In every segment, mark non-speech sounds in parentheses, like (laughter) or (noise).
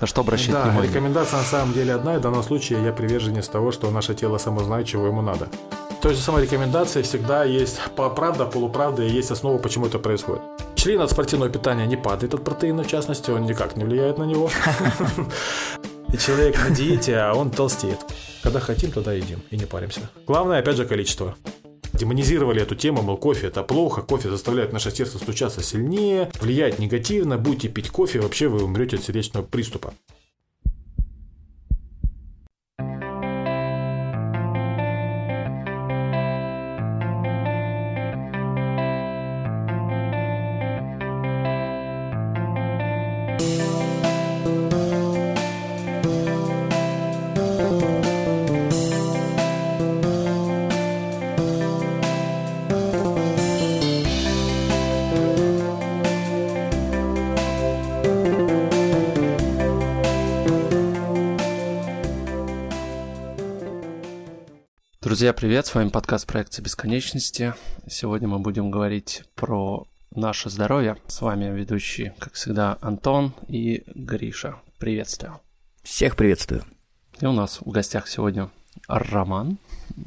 На что обращать да, внимание? рекомендация на самом деле одна, и в данном случае я приверженец того, что наше тело само знает, чего ему надо. Той же самой рекомендации всегда есть правда, полуправда и есть основа, почему это происходит. Член от спортивного питания не падает от протеина, в частности, он никак не влияет на него. (laughs) И человек на диете, а он толстеет. Когда хотим, тогда едим и не паримся. Главное, опять же, количество демонизировали эту тему, мол, кофе это плохо, кофе заставляет наше сердце стучаться сильнее, влияет негативно, будете пить кофе, вообще вы умрете от сердечного приступа. Друзья, привет! С вами подкаст проекции бесконечности. Сегодня мы будем говорить про наше здоровье. С вами ведущие, как всегда, Антон и Гриша. Приветствую. Всех приветствую. И у нас в гостях сегодня Роман.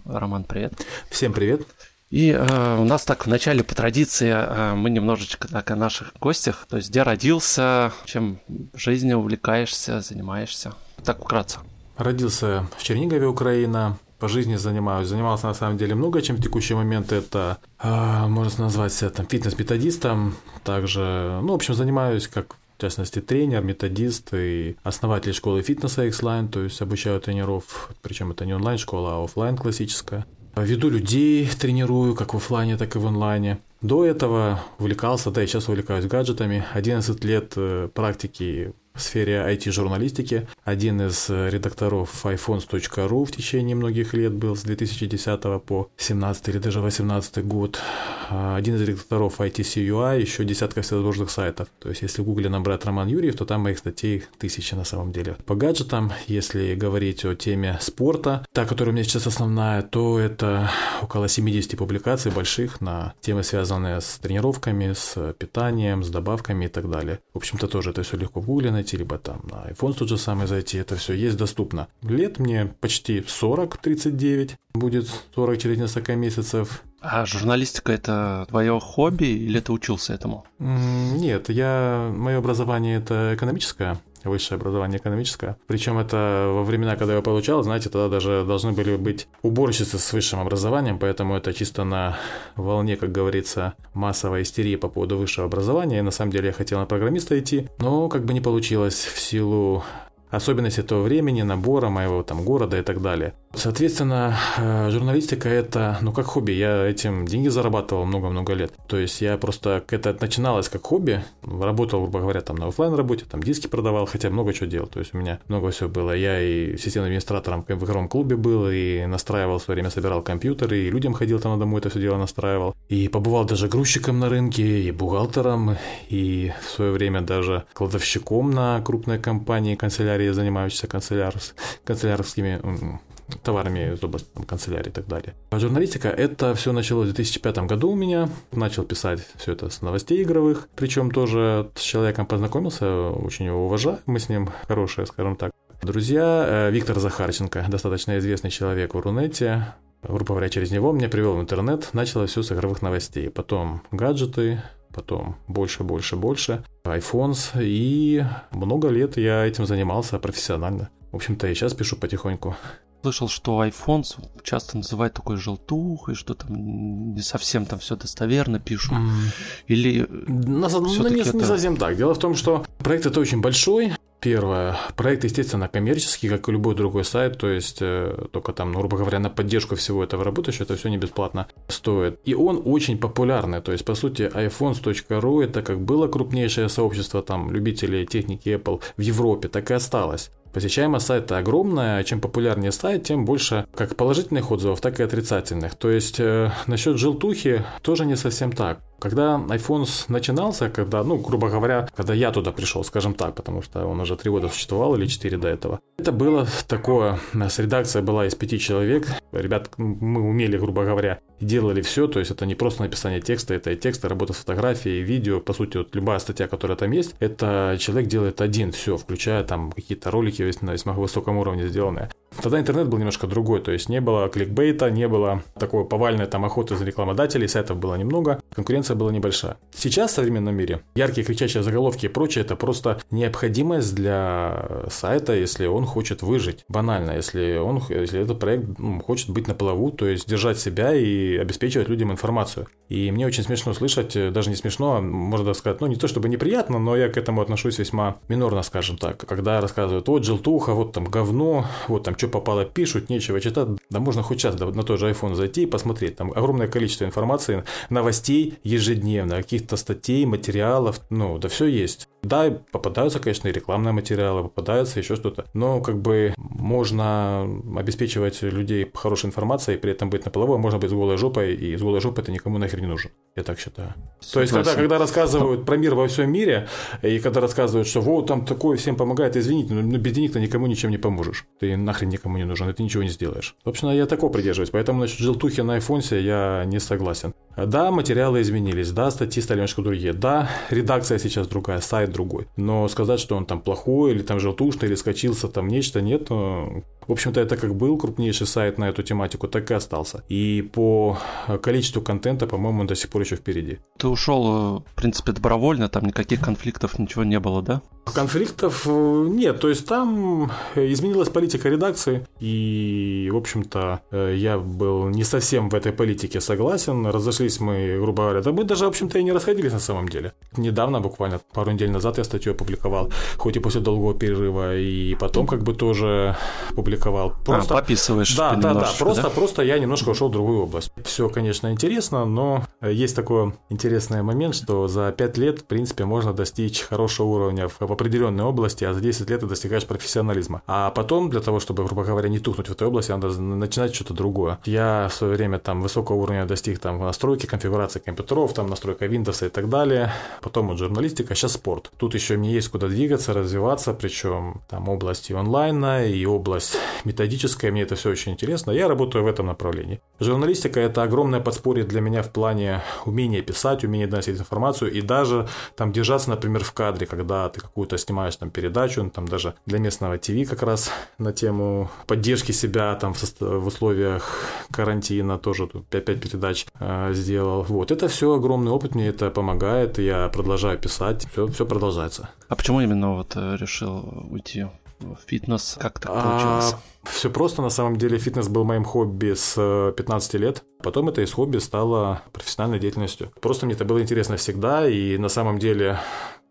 Роман, привет. Всем привет. И э, у нас так в начале по традиции э, мы немножечко так о наших гостях. То есть где родился, чем в жизни увлекаешься, занимаешься. Так вкратце. Родился в Чернигове, Украина по жизни занимаюсь. Занимался на самом деле много, чем в текущий момент. Это, э, можно назвать себя там фитнес-методистом. Также, ну, в общем, занимаюсь как в частности, тренер, методист и основатель школы фитнеса X-Line, то есть обучаю тренеров, причем это не онлайн-школа, а офлайн классическая. Веду людей, тренирую как в офлайне, так и в онлайне. До этого увлекался, да и сейчас увлекаюсь гаджетами. 11 лет э, практики в сфере IT-журналистики. Один из э, редакторов iPhones.ru в течение многих лет был с 2010 по 17 или даже 18 год. А, один из редакторов ITCUI, еще десятка всевозможных сайтов. То есть, если в гугле набрать Роман Юрьев, то там моих статей тысячи на самом деле. По гаджетам, если говорить о теме спорта, та, которая у меня сейчас основная, то это около 70 публикаций больших на темы, связанные с тренировками, с питанием, с добавками и так далее. В общем-то, тоже это все легко в гугле найти, либо там на iPhone тот же самый зайти, это все есть доступно. Лет мне почти 40, 39, будет 40 через несколько месяцев. А журналистика это твое хобби или ты учился этому? Нет, я мое образование это экономическое высшее образование экономическое. Причем это во времена, когда я получал, знаете, тогда даже должны были быть уборщицы с высшим образованием, поэтому это чисто на волне, как говорится, массовой истерии по поводу высшего образования. И на самом деле я хотел на программиста идти, но как бы не получилось в силу особенности того времени, набора моего там города и так далее. Соответственно, э, журналистика это, ну, как хобби. Я этим деньги зарабатывал много-много лет. То есть я просто, это начиналось как хобби. Работал, грубо говоря, там на офлайн работе, там диски продавал, хотя много чего делал. То есть у меня много всего было. Я и системным администратором в игровом клубе был, и настраивал в свое время, собирал компьютеры, и людям ходил там на дому это все дело настраивал. И побывал даже грузчиком на рынке, и бухгалтером, и в свое время даже кладовщиком на крупной компании канцелярии, занимающейся канцелярс, канцелярскими товарами из области там, канцелярии и так далее. А журналистика, это все началось в 2005 году у меня. Начал писать все это с новостей игровых. Причем тоже с человеком познакомился, очень его уважаю. Мы с ним хорошие, скажем так, друзья. Э, Виктор Захарченко, достаточно известный человек в Рунете. Грубо говоря, через него меня привел в интернет. Началось все с игровых новостей. Потом гаджеты, потом больше, больше, больше. iPhones. И много лет я этим занимался профессионально. В общем-то, и сейчас пишу потихоньку слышал, что iPhone часто называют такой желтухой, что там не совсем там все достоверно пишут. Mm. Или на, ну, не, это... не совсем так. Дело в том, что проект это очень большой. Первое. Проект, естественно, коммерческий, как и любой другой сайт, то есть э, только там, ну, грубо говоря, на поддержку всего этого работающего, это все не бесплатно стоит. И он очень популярный, то есть, по сути, iPhones.ru это как было крупнейшее сообщество там любителей техники Apple в Европе, так и осталось. Посещаемость сайта огромная, чем популярнее сайт, тем больше как положительных отзывов, так и отрицательных. То есть э, насчет желтухи тоже не совсем так. Когда iPhone начинался, когда, ну, грубо говоря, когда я туда пришел, скажем так, потому что он уже три года существовал или четыре до этого, Это было такое, у нас редакция была из пяти человек, ребят, мы умели, грубо говоря, делали все, то есть это не просто написание текста, это и текст, работа с фотографией, видео, по сути, вот любая статья, которая там есть, это человек делает один, все, включая там какие-то ролики на весьма высоком уровне сделанные. Тогда интернет был немножко другой, то есть не было кликбейта, не было такой повальной там охоты за рекламодателей, сайтов было немного, конкуренция была небольшая. Сейчас в современном мире яркие кричащие заголовки и прочее это просто необходимость для сайта, если он хочет выжить. Банально, если он, если этот проект ну, хочет быть на плаву, то есть держать себя и обеспечивать людям информацию. И мне очень смешно слышать, даже не смешно, а можно сказать, ну не то чтобы неприятно, но я к этому отношусь весьма минорно, скажем так. Когда рассказывают, вот желтуха, вот там говно, вот там что попало пишут, нечего читать. Да можно хоть сейчас на тот же iPhone зайти и посмотреть. Там огромное количество информации, новостей ежедневно, каких-то статей, материалов, ну, да все есть. Да, попадаются, конечно, и рекламные материалы, попадаются еще что-то, но как бы можно обеспечивать людей хорошей информацией, при этом быть на половой, можно быть с голой жопой, и с голой жопой это никому нахер не нужен. Я так считаю. Согласен. То есть, когда, когда рассказывают про мир во всем мире, и когда рассказывают, что вот там такое всем помогает, извините, но без денег ты никому ничем не поможешь. Ты нахрен никому не нужен, и ты ничего не сделаешь. Собственно, я такого придерживаюсь, поэтому насчет желтухи на айфонсе я не согласен. Да, материалы изменились, да, статьи стали немножко другие, да, редакция сейчас другая, сайт другой, но сказать, что он там плохой, или там желтушный, или скачился, там нечто, нет, в общем-то, это как был крупнейший сайт на эту тематику, так и остался. И по количеству контента, по-моему, он до сих пор еще впереди. Ты ушел, в принципе, добровольно, там никаких конфликтов, ничего не было, да? Конфликтов э, нет, то есть там изменилась политика редакции, и, в общем-то, э, я был не совсем в этой политике согласен. Разошлись мы, грубо говоря, да мы даже, в общем-то, и не расходились на самом деле. Недавно, буквально пару недель назад я статью опубликовал, хоть и после долгого перерыва, и потом как бы тоже публиковал. А, просто... А, пописываешь Да, да, да, просто, да? просто я немножко ушел в другую область. Все, конечно, интересно, но есть такой интересный момент, что за 5 лет, в принципе, можно достичь хорошего уровня в в определенной области, а за 10 лет ты достигаешь профессионализма. А потом, для того, чтобы, грубо говоря, не тухнуть в этой области, надо начинать что-то другое. Я в свое время там высокого уровня достиг там настройки, конфигурации компьютеров, там настройка Windows и так далее. Потом вот журналистика, сейчас спорт. Тут еще мне есть куда двигаться, развиваться, причем там область и онлайна, и область методическая, мне это все очень интересно. Я работаю в этом направлении. Журналистика – это огромное подспорье для меня в плане умения писать, умения доносить информацию и даже там держаться, например, в кадре, когда ты какую какую-то снимаешь там передачу, там даже для местного ТВ как раз на тему поддержки себя там в, в условиях карантина тоже тут 5, 5 передач э, сделал. Вот, это все огромный опыт, мне это помогает, я продолжаю писать, все, все продолжается. А почему именно вот э, решил уйти в фитнес? Как так получилось? А, все просто, на самом деле, фитнес был моим хобби с 15 э, лет. Потом это из хобби стало профессиональной деятельностью. Просто мне это было интересно всегда, и на самом деле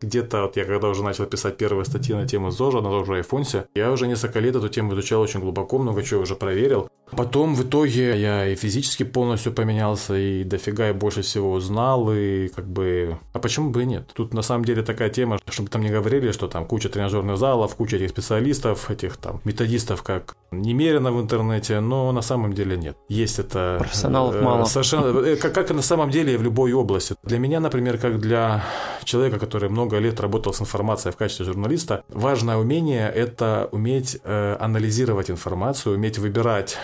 где-то вот я когда уже начал писать первые статьи на тему ЗОЖа, на ЗОЖа Айфонсе, я уже несколько лет эту тему изучал очень глубоко, много чего уже проверил. Потом в итоге я и физически полностью поменялся, и дофига и больше всего узнал, и как бы... А почему бы и нет? Тут на самом деле такая тема, чтобы там не говорили, что там куча тренажерных залов, куча этих специалистов, этих там методистов, как немерено в интернете, но на самом деле нет. Есть это... Профессионалов э, мало. Совершенно... Э, как, как и на самом деле в любой области. Для меня, например, как для человека, который много лет работал с информацией в качестве журналиста, важное умение – это уметь э, анализировать информацию, уметь выбирать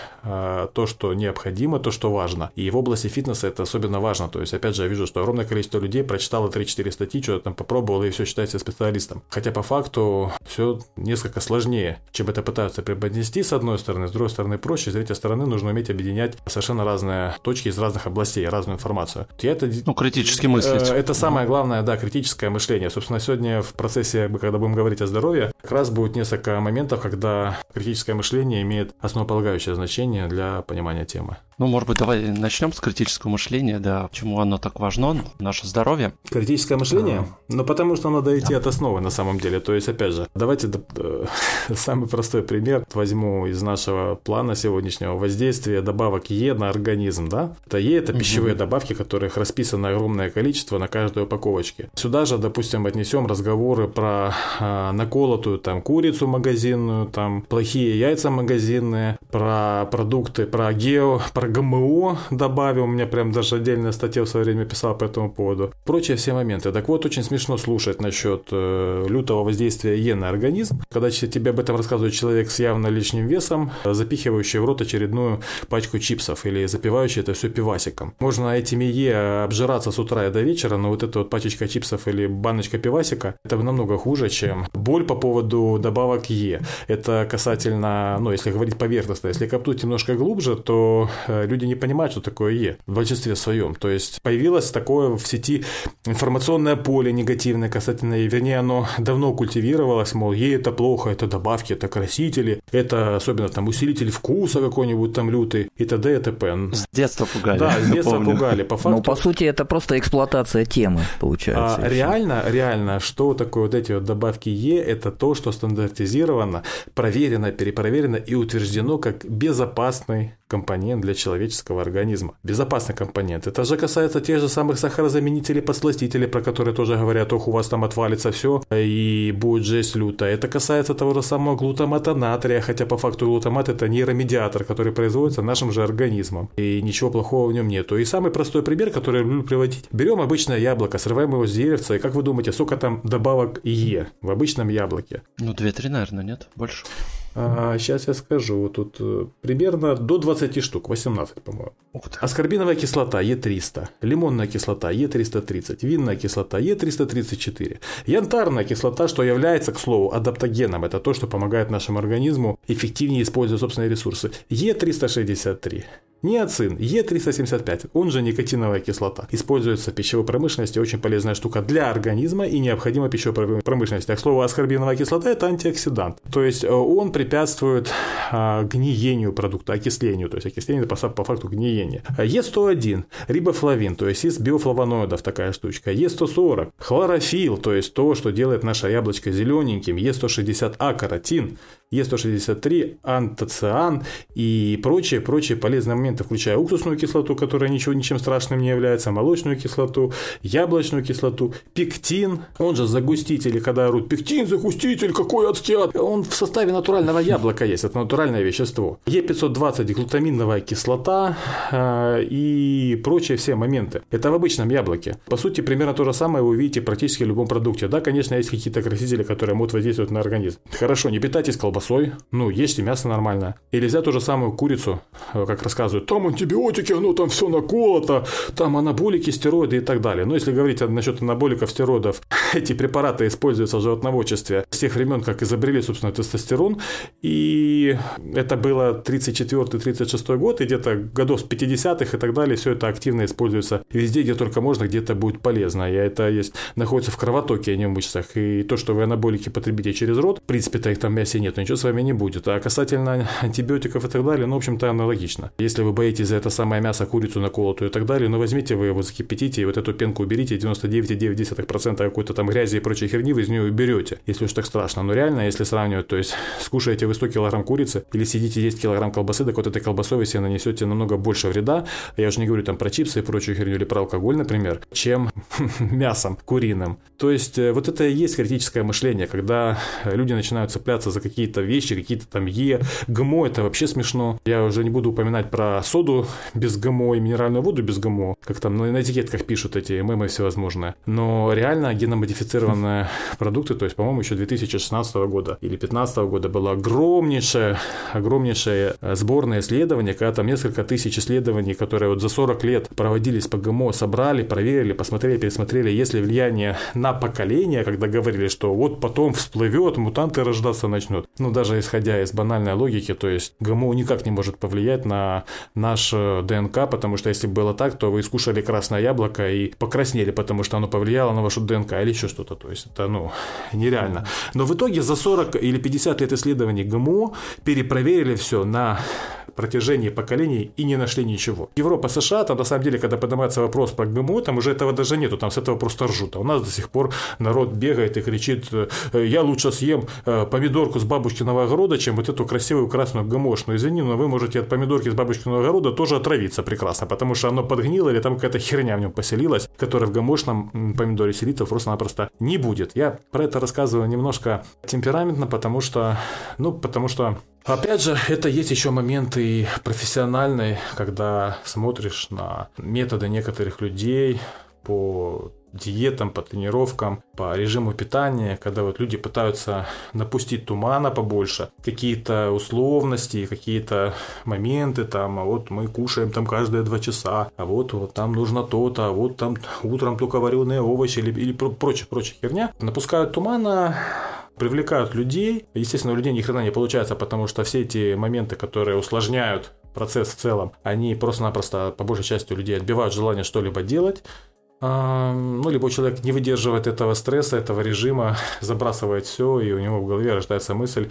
то, что необходимо, то, что важно. И в области фитнеса это особенно важно. То есть, опять же, я вижу, что огромное количество людей прочитало 3-4 статьи, что-то там попробовало и все считает себя специалистом. Хотя по факту все несколько сложнее, чем это пытаются преподнести с одной стороны, с другой стороны проще, с третьей стороны нужно уметь объединять совершенно разные точки из разных областей, разную информацию. Я это, ну, критически мыслить. Э, это самое главное, да, критическое мышление. Собственно, сегодня в процессе, когда будем говорить о здоровье, как раз будет несколько моментов, когда критическое мышление имеет основополагающее значение для понимания темы. Ну, может быть, давай начнем с критического мышления, да, почему оно так важно, наше здоровье. Критическое мышление? А... Ну, потому что надо идти да. от основы на самом деле. То есть, опять же, давайте э, (laughs) самый простой пример возьму из нашего плана сегодняшнего воздействия добавок Е на организм, да? Это Е – это пищевые угу. добавки, которых расписано огромное количество на каждой упаковочке. Сюда же, допустим, отнесем разговоры про э, наколотую там курицу магазинную, там плохие яйца магазинные, про продукты, про гео, про ГМО добавил, у меня прям даже отдельная статья в свое время писал по этому поводу. Прочие все моменты. Так вот, очень смешно слушать насчет э, лютого воздействия Е на организм, когда тебе об этом рассказывает человек с явно лишним весом, запихивающий в рот очередную пачку чипсов или запивающий это все пивасиком. Можно этими Е обжираться с утра и до вечера, но вот эта вот пачечка чипсов или баночка пивасика, это намного хуже, чем боль по поводу добавок Е. Это касательно, ну, если говорить поверхностно, если копнуть немножко глубже, то э, люди не понимают, что такое Е в большинстве своем. То есть появилось такое в сети информационное поле негативное касательно Е, вернее, оно давно культивировалось, мол, Е это плохо, это добавки, это красители, это особенно там усилитель вкуса какой-нибудь там лютый и т.д. и т.п. С детства пугали. Да, с детства помню. пугали. По факту... Ну, по сути, это просто эксплуатация темы, получается. А, реально, реально, что такое вот эти вот добавки Е, это то, что стандартизировано, проверено, перепроверено и утверждено как безопасный компонент для человеческого организма. Безопасный компонент. Это же касается тех же самых сахарозаменителей, подсластителей, про которые тоже говорят, ох, у вас там отвалится все и будет жесть лютая. Это касается того же самого глутамата натрия, хотя по факту глутамат это нейромедиатор, который производится нашим же организмом. И ничего плохого в нем нету. И самый простой пример, который люблю приводить. Берем обычное яблоко, срываем его с деревца, и как вы думаете, сколько там добавок Е в обычном яблоке? Ну, 2-3, наверное, нет? Больше? А, сейчас я скажу. Тут э, примерно до 20 штук, 18, по-моему. Аскорбиновая кислота Е300, лимонная кислота Е330, винная кислота Е334, янтарная кислота, что является, к слову, адаптогеном. Это то, что помогает нашему организму эффективнее использовать собственные ресурсы. Е363. Ниацин Е375, он же никотиновая кислота, используется в пищевой промышленности, очень полезная штука для организма и необходима пищевой промышленности. К слову, аскорбиновая кислота – это антиоксидант, то есть э, он препятствует а, гниению продукта, окислению, то есть окисление по, по факту гниения. Е101 – рибофлавин, то есть из биофлавоноидов такая штучка. Е140 – хлорофилл, то есть то, что делает наше яблочко зелененьким. Е160А – каротин, Е163, антоциан и прочие, прочие полезные моменты, включая уксусную кислоту, которая ничего ничем страшным не является, молочную кислоту, яблочную кислоту, пектин, он же загуститель, когда орут пектин, загуститель, какой отстят, он в составе натурального яблока есть, это натуральное вещество. Е520 глутаминовая кислота э, и прочие все моменты. Это в обычном яблоке. По сути, примерно то же самое вы увидите практически в любом продукте. Да, конечно, есть какие-то красители, которые могут воздействовать на организм. Хорошо, не питайтесь колбасой колбасой, ну, ешьте мясо нормальное. Или взять ту же самую курицу, э, как рассказывают, там антибиотики, оно там все наколото, там анаболики, стероиды и так далее. Но если говорить насчет анаболиков, стероидов, (laughs) эти препараты используются в животноводчестве с тех времен, как изобрели, собственно, тестостерон. И это было 34-36 год, и где-то годов с 50-х и так далее, все это активно используется везде, где только можно, где-то будет полезно. И это есть, находится в кровотоке, а не в мышцах. И то, что вы анаболики потребите через рот, в принципе-то их там мясе нет, ничего с вами не будет. А касательно антибиотиков и так далее, ну, в общем-то, аналогично. Если вы боитесь за это самое мясо, курицу наколотую и так далее, ну, возьмите вы его, закипятите, и вот эту пенку уберите, 99,9% какой-то там грязи и прочей херни вы из нее уберете, если уж так страшно. Но реально, если сравнивать, то есть скушаете вы 100 килограмм курицы или сидите есть килограмм колбасы, так вот этой колбасой вы себе нанесете намного больше вреда, я уже не говорю там про чипсы и прочую херню или про алкоголь, например, чем (laughs) мясом куриным. То есть э, вот это и есть критическое мышление, когда люди начинают цепляться за какие-то какие-то вещи, какие-то там Е. ГМО это вообще смешно. Я уже не буду упоминать про соду без ГМО и минеральную воду без ГМО, как там на этикетках пишут эти мемы всевозможные. Но реально геномодифицированные продукты, то есть, по-моему, еще 2016 года или 2015 года было огромнейшее, огромнейшее э, сборное исследование, когда там несколько тысяч исследований, которые вот за 40 лет проводились по ГМО, собрали, проверили, посмотрели, пересмотрели, есть ли влияние на поколение, когда говорили, что вот потом всплывет, мутанты рождаться начнут. Ну, ну, даже исходя из банальной логики, то есть ГМО никак не может повлиять на наш э, ДНК, потому что если бы было так, то вы скушали красное яблоко и покраснели, потому что оно повлияло на вашу ДНК или еще что-то. То есть это, ну, (laughs) нереально. Но в итоге за 40 или 50 лет исследований ГМО перепроверили все на протяжении поколений и не нашли ничего. Европа, США, там на самом деле, когда поднимается вопрос про ГМО, там уже этого даже нету, там с этого просто ржут. А у нас до сих пор народ бегает и кричит, «Э, я лучше съем э, помидорку с бабушкиного огорода, чем вот эту красивую красную ГМОшную. Извини, но вы можете от помидорки с бабушкиного огорода тоже отравиться прекрасно, потому что оно подгнило или там какая-то херня в нем поселилась, которая в ГМОшном помидоре селиться просто-напросто не будет. Я про это рассказываю немножко темпераментно, потому что, ну, потому что Опять же, это есть еще моменты профессиональные, когда смотришь на методы некоторых людей по диетам, по тренировкам, по режиму питания, когда вот люди пытаются напустить тумана побольше, какие-то условности, какие-то моменты там, а вот мы кушаем там каждые два часа, а вот, вот там нужно то-то, а вот там утром только вареные овощи или, или прочее, прочее херня. Напускают тумана, привлекают людей. Естественно, у людей ни хрена не получается, потому что все эти моменты, которые усложняют процесс в целом, они просто-напросто, по большей части, у людей отбивают желание что-либо делать ну, либо человек не выдерживает этого стресса, этого режима, (laughs) забрасывает все, и у него в голове рождается мысль,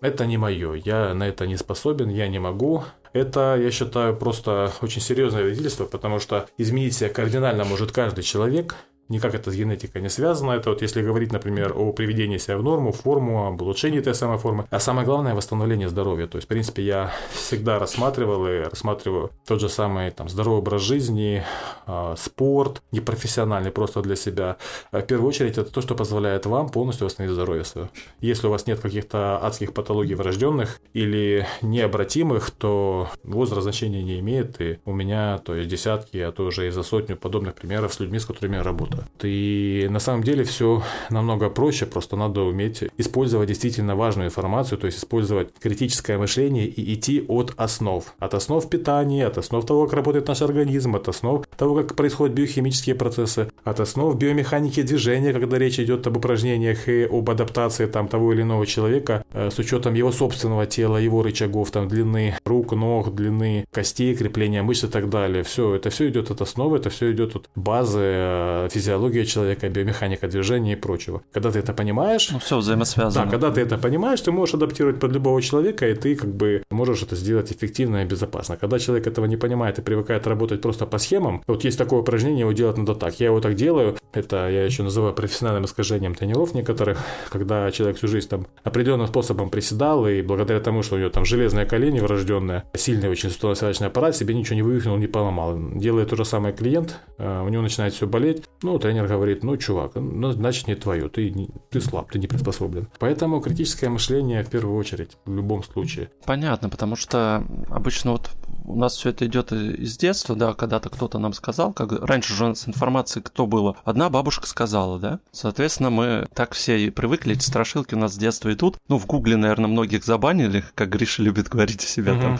это не мое, я на это не способен, я не могу. Это, я считаю, просто очень серьезное родительство, потому что изменить себя кардинально может каждый человек – никак это с генетикой не связано. Это вот если говорить, например, о приведении себя в норму, форму, об улучшении этой самой формы. А самое главное – восстановление здоровья. То есть, в принципе, я всегда рассматривал и рассматриваю тот же самый там, здоровый образ жизни, э, спорт, непрофессиональный просто для себя. А в первую очередь, это то, что позволяет вам полностью восстановить здоровье свое. Если у вас нет каких-то адских патологий врожденных или необратимых, то возраст значения не имеет. И у меня то есть десятки, а то уже и за сотню подобных примеров с людьми, с которыми я работаю. И на самом деле все намного проще, просто надо уметь использовать действительно важную информацию, то есть использовать критическое мышление и идти от основ. От основ питания, от основ того, как работает наш организм, от основ того, как происходят биохимические процессы, от основ биомеханики движения, когда речь идет об упражнениях и об адаптации там того или иного человека э, с учетом его собственного тела, его рычагов, там длины рук, ног, длины костей, крепления мышц и так далее. Все, это все идет от основы, это все идет от базы э, физиологии физиология человека, биомеханика движения и прочего. Когда ты это понимаешь... Ну, все взаимосвязано. Да, когда ты это понимаешь, ты можешь адаптировать под любого человека, и ты как бы можешь это сделать эффективно и безопасно. Когда человек этого не понимает и привыкает работать просто по схемам, вот есть такое упражнение, его делать надо так. Я его так делаю, это я еще называю профессиональным искажением тренеров некоторых, когда человек всю жизнь там определенным способом приседал, и благодаря тому, что у него там железные колени врожденные, сильный очень суставно аппарат, себе ничего не вывихнул, не поломал. Делает то же самое клиент, э, у него начинает все болеть, ну, тренер говорит, ну, чувак, ну, значит, не твое, ты, ты слаб, ты не приспособлен. Поэтому критическое мышление в первую очередь, в любом случае. Понятно, потому что обычно вот у нас все это идет из детства, да, когда-то кто-то нам сказал, как раньше же с информацией кто было, одна бабушка сказала, да, соответственно, мы так все и привыкли, эти страшилки у нас с детства идут, ну, в гугле, наверное, многих забанили, как Гриша любит говорить о себе там,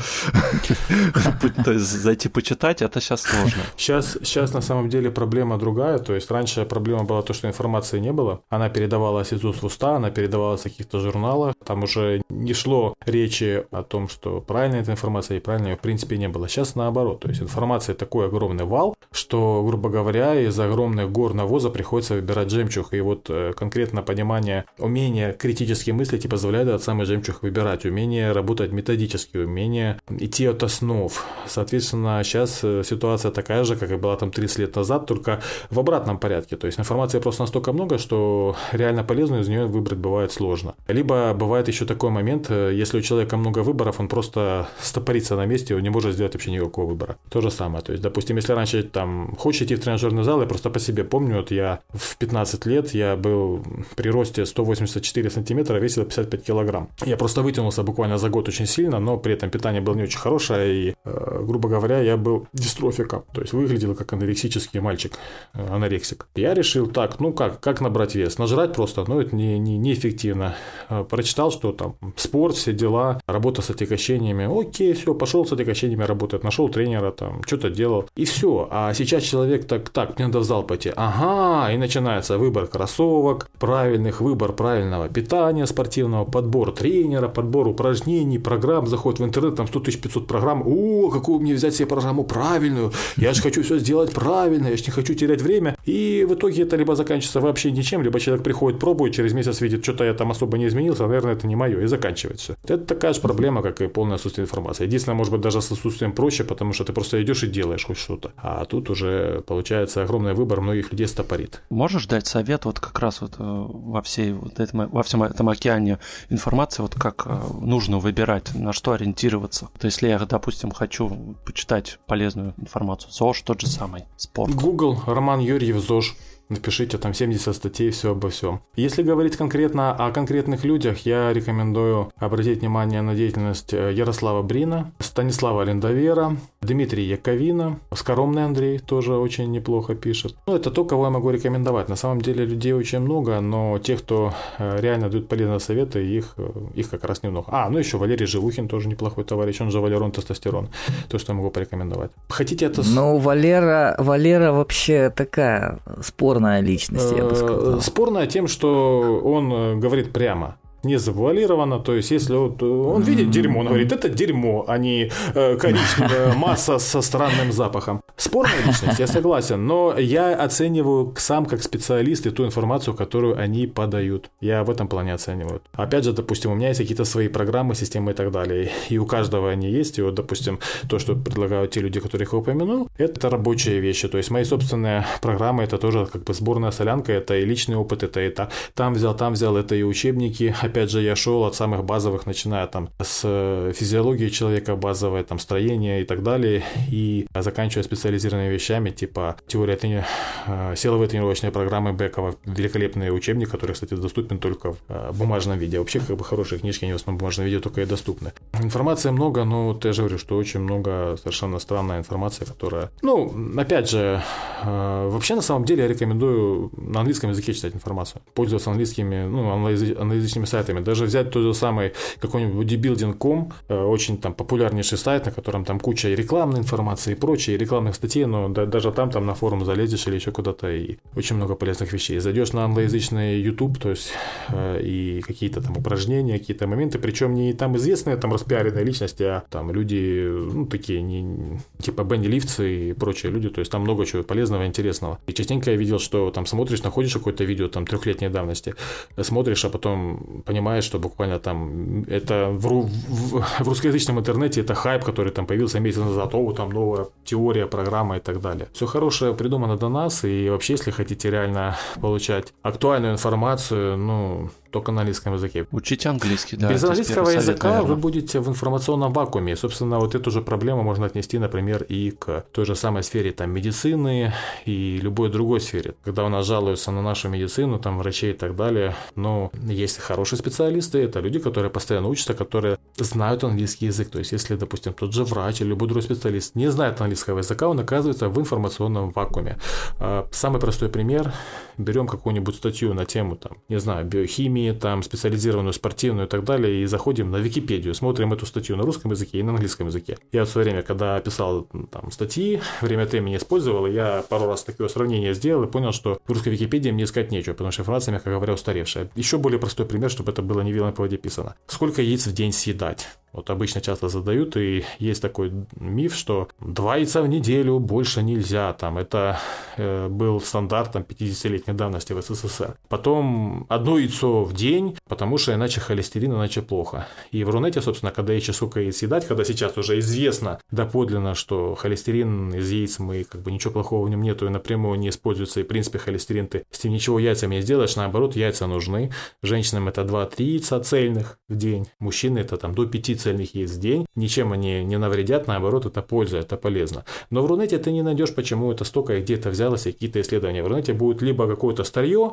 то есть зайти почитать, это сейчас сложно. Сейчас, сейчас на самом деле проблема другая, то есть раньше проблема была то, что информации не было, она передавалась из уст в уста, она передавалась в каких-то журналах, там уже не шло речи о том, что правильная эта информация и правильная, в принципе, принципе не было. Сейчас наоборот. То есть информации такой огромный вал, что, грубо говоря, из огромных гор навоза приходится выбирать жемчуг. И вот э, конкретно понимание, умение критически мыслить и позволяет этот самый жемчуг выбирать. Умение работать методически, умение идти от основ. Соответственно, сейчас э, ситуация такая же, как и была там 30 лет назад, только в обратном порядке. То есть информации просто настолько много, что реально полезную из нее выбрать бывает сложно. Либо бывает еще такой момент, э, если у человека много выборов, он просто стопорится на месте, он не может сделать вообще никакого выбора. То же самое. То есть, допустим, если раньше там хочешь идти в тренажерный зал, я просто по себе помню, вот я в 15 лет, я был при росте 184 сантиметра, весил 55 килограмм. Я просто вытянулся буквально за год очень сильно, но при этом питание было не очень хорошее, и, э, грубо говоря, я был дистрофиком, то есть выглядел как анорексический мальчик, э, анорексик. Я решил так, ну как, как набрать вес? Нажрать просто, ну это не, не, неэффективно. Э, прочитал, что там спорт, все дела, работа с отягощениями. Окей, все, пошел с отягощениями сообщениями работает, нашел тренера, там, что-то делал, и все. А сейчас человек так, так, мне надо в зал пойти. Ага, и начинается выбор кроссовок, правильных, выбор правильного питания спортивного, подбор тренера, подбор упражнений, программ, заход в интернет, там 100 500 программ. О, какую мне взять себе программу правильную? Я же хочу все сделать правильно, я же не хочу терять время. И в итоге это либо заканчивается вообще ничем, либо человек приходит, пробует, через месяц видит, что-то я там особо не изменился, наверное, это не мое, и заканчивается. Это такая же проблема, как и полное отсутствие информации. Единственное, может быть, даже с отсутствием проще, потому что ты просто идешь и делаешь хоть что-то. А тут уже получается огромный выбор многих людей стопорит. Можешь дать совет вот как раз вот э, во всей вот этом, во всем этом океане информации, вот как э, нужно выбирать, на что ориентироваться? То есть, если я, допустим, хочу почитать полезную информацию, ЗОЖ тот же самый, спорт. Google, Роман Юрьев, ЗОЖ. Напишите там 70 статей, все обо всем. Если говорить конкретно о конкретных людях, я рекомендую обратить внимание на деятельность э, Ярослава Брина, Станислава Лендовера, Дмитрия Яковина, Скоромный Андрей тоже очень неплохо пишет. Ну, это то, кого я могу рекомендовать. На самом деле людей очень много, но те, кто э, реально дают полезные советы, их, э, их как раз немного. А, ну еще Валерий Живухин тоже неплохой товарищ, он же Валерон Тестостерон. То, что я могу порекомендовать. Хотите это... Ну, Валера, Валера вообще такая спорная личность, я бы сказал. Спорная тем, что он говорит прямо не завуалировано, то есть если вот он видит дерьмо, он говорит, это дерьмо, а не э, коричневая (laughs) масса со странным запахом. Спорная личность, я согласен, но я оцениваю сам как специалист и ту информацию, которую они подают. Я в этом плане оцениваю. Опять же, допустим, у меня есть какие-то свои программы, системы и так далее, и у каждого они есть, и вот, допустим, то, что предлагают те люди, которых я упомянул, это рабочие вещи, то есть мои собственные программы, это тоже как бы сборная солянка, это и личный опыт, это и та, там взял, там взял, это и учебники, опять же, я шел от самых базовых, начиная там с э, физиологии человека базовой, там строения и так далее, и заканчивая специализированными вещами, типа теория трени... Э, силовые тренировочные программы Бекова, великолепный учебник, который, кстати, доступен только в э, бумажном виде. Вообще, как бы хорошие книжки, они в основном в бумажном виде только и доступны. Информации много, но я же говорю, что очень много совершенно странная информация, которая... Ну, опять же, вообще на самом деле я рекомендую на английском языке читать информацию, пользоваться английскими, ну, англоязычными сайтами сайтами. Даже взять тот же самый какой-нибудь bodybuilding.com, э, очень там популярнейший сайт, на котором там куча и рекламной информации и прочее, и рекламных статей, но да, даже там, там на форум залезешь или еще куда-то, и очень много полезных вещей. Зайдешь на англоязычный YouTube, то есть э, и какие-то там упражнения, какие-то моменты, причем не там известные там распиаренные личности, а там люди, ну, такие, не, типа Бенни Ливцы и прочие люди, то есть там много чего полезного и интересного. И частенько я видел, что там смотришь, находишь какое-то видео там трехлетней давности, смотришь, а потом понимаешь, что буквально там это в, в, в русскоязычном интернете это хайп, который там появился месяц назад, о, там новая теория, программа и так далее. Все хорошее придумано до нас, и вообще, если хотите реально получать актуальную информацию, ну, только на английском языке. Учите английский, да. Без английского языка совет, вы будете в информационном вакууме. Собственно, вот эту же проблему можно отнести, например, и к той же самой сфере там, медицины и любой другой сфере. Когда у нас жалуются на нашу медицину, там, врачей и так далее, но есть хорошие специалисты, это люди, которые постоянно учатся, которые знают английский язык. То есть, если, допустим, тот же врач или любой другой специалист не знает английского языка, он оказывается в информационном вакууме. А, самый простой пример берем какую-нибудь статью на тему, там, не знаю, биохимии, там, специализированную спортивную и так далее, и заходим на Википедию, смотрим эту статью на русском языке и на английском языке. Я вот в свое время, когда писал там статьи, время от времени использовал, и я пару раз такое сравнение сделал и понял, что в русской Википедии мне искать нечего, потому что информация, мягко говоря, устаревшая. Еще более простой пример, чтобы это было не вилом по воде писано. Сколько яиц в день съедать? Вот обычно часто задают, и есть такой миф, что два яйца в неделю больше нельзя. Там это э, был стандартом 50-летних двухмесячной давности в СССР. Потом одно яйцо в день, потому что иначе холестерин, иначе плохо. И в Рунете, собственно, когда яйца сколько яиц едать, когда сейчас уже известно доподлинно, что холестерин из яиц мы как бы ничего плохого в нем нету и напрямую не используется, и в принципе холестерин ты с ним ничего яйцами не сделаешь, наоборот, яйца нужны. Женщинам это 2-3 яйца цельных в день, мужчины это там до 5 цельных яиц в день, ничем они не навредят, наоборот, это польза, это полезно. Но в Рунете ты не найдешь, почему это столько и где-то взялось, и какие-то исследования в Рунете будут либо какое-то старье,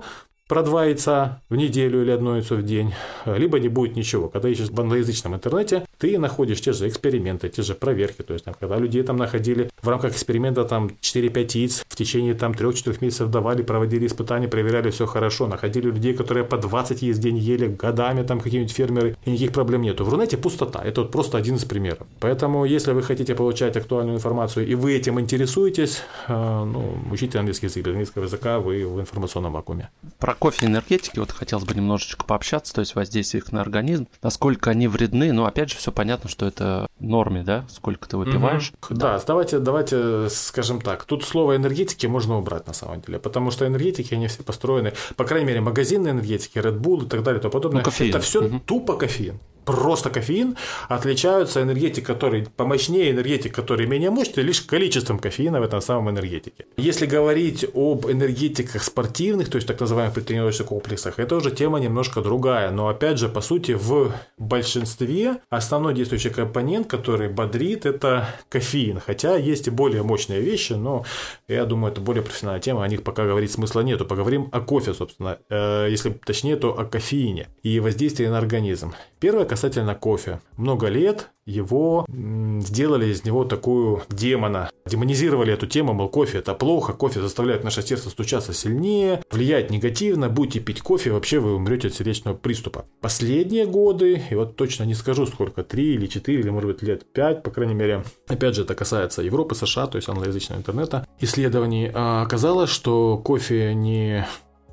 про два яйца в неделю или одно яйцо в день, либо не будет ничего. Когда ищешь в англоязычном интернете, ты находишь те же эксперименты, те же проверки. То есть, там, когда людей там находили в рамках эксперимента там 4-5 яиц в течение там 3-4 месяцев давали, проводили испытания, проверяли все хорошо, находили людей, которые по 20 яиц в день ели годами, там какие-нибудь фермеры, и никаких проблем нету. В Рунете пустота. Это вот просто один из примеров. Поэтому, если вы хотите получать актуальную информацию и вы этим интересуетесь, э, ну, учите английский язык. Английского языка вы в информационном вакууме. Про кофе энергетики вот хотелось бы немножечко пообщаться, то есть воздействие их на организм, насколько они вредны, ну, опять же, все понятно, что это норме, да, сколько ты выпиваешь. Угу. Да. да, давайте, давайте скажем так, тут слово энергетики можно убрать на самом деле, потому что энергетики, они все построены, по крайней мере, магазинные энергетики, Red Bull и так далее, то подобное, ну, кофеин. это все угу. тупо кофеин. Просто кофеин, отличаются энергетик, который помощнее, энергетик, который менее мощный, лишь количеством кофеина в этом самом энергетике. Если говорить об энергетиках спортивных, то есть так называемых предтренировочных комплексах, это уже тема немножко другая. Но опять же, по сути, в большинстве основной действующий компонент, который бодрит, это кофеин. Хотя есть и более мощные вещи, но я думаю, это более профессиональная тема, о них пока говорить смысла нету. Поговорим о кофе, собственно. Э, если точнее, то о кофеине и воздействии на организм. Первое касательно кофе. Много лет его сделали из него такую демона. Демонизировали эту тему, мол, кофе это плохо, кофе заставляет наше сердце стучаться сильнее, влияет негативно, будете пить кофе, вообще вы умрете от сердечного приступа. Последние годы, и вот точно не скажу сколько, 3 или 4, или может быть лет 5, по крайней мере, опять же это касается Европы, США, то есть англоязычного интернета, исследований, а оказалось, что кофе не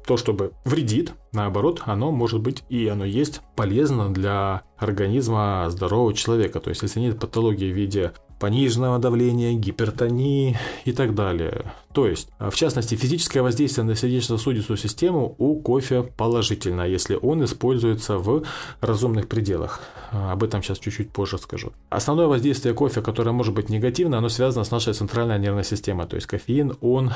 то, чтобы вредит, наоборот, оно может быть и оно есть полезно для организма здорового человека. То есть, если нет патологии в виде пониженного давления, гипертонии и так далее. То есть, в частности, физическое воздействие на сердечно-сосудистую систему у кофе положительно, если он используется в разумных пределах. Об этом сейчас чуть-чуть позже скажу. Основное воздействие кофе, которое может быть негативно, оно связано с нашей центральной нервной системой. То есть кофеин, он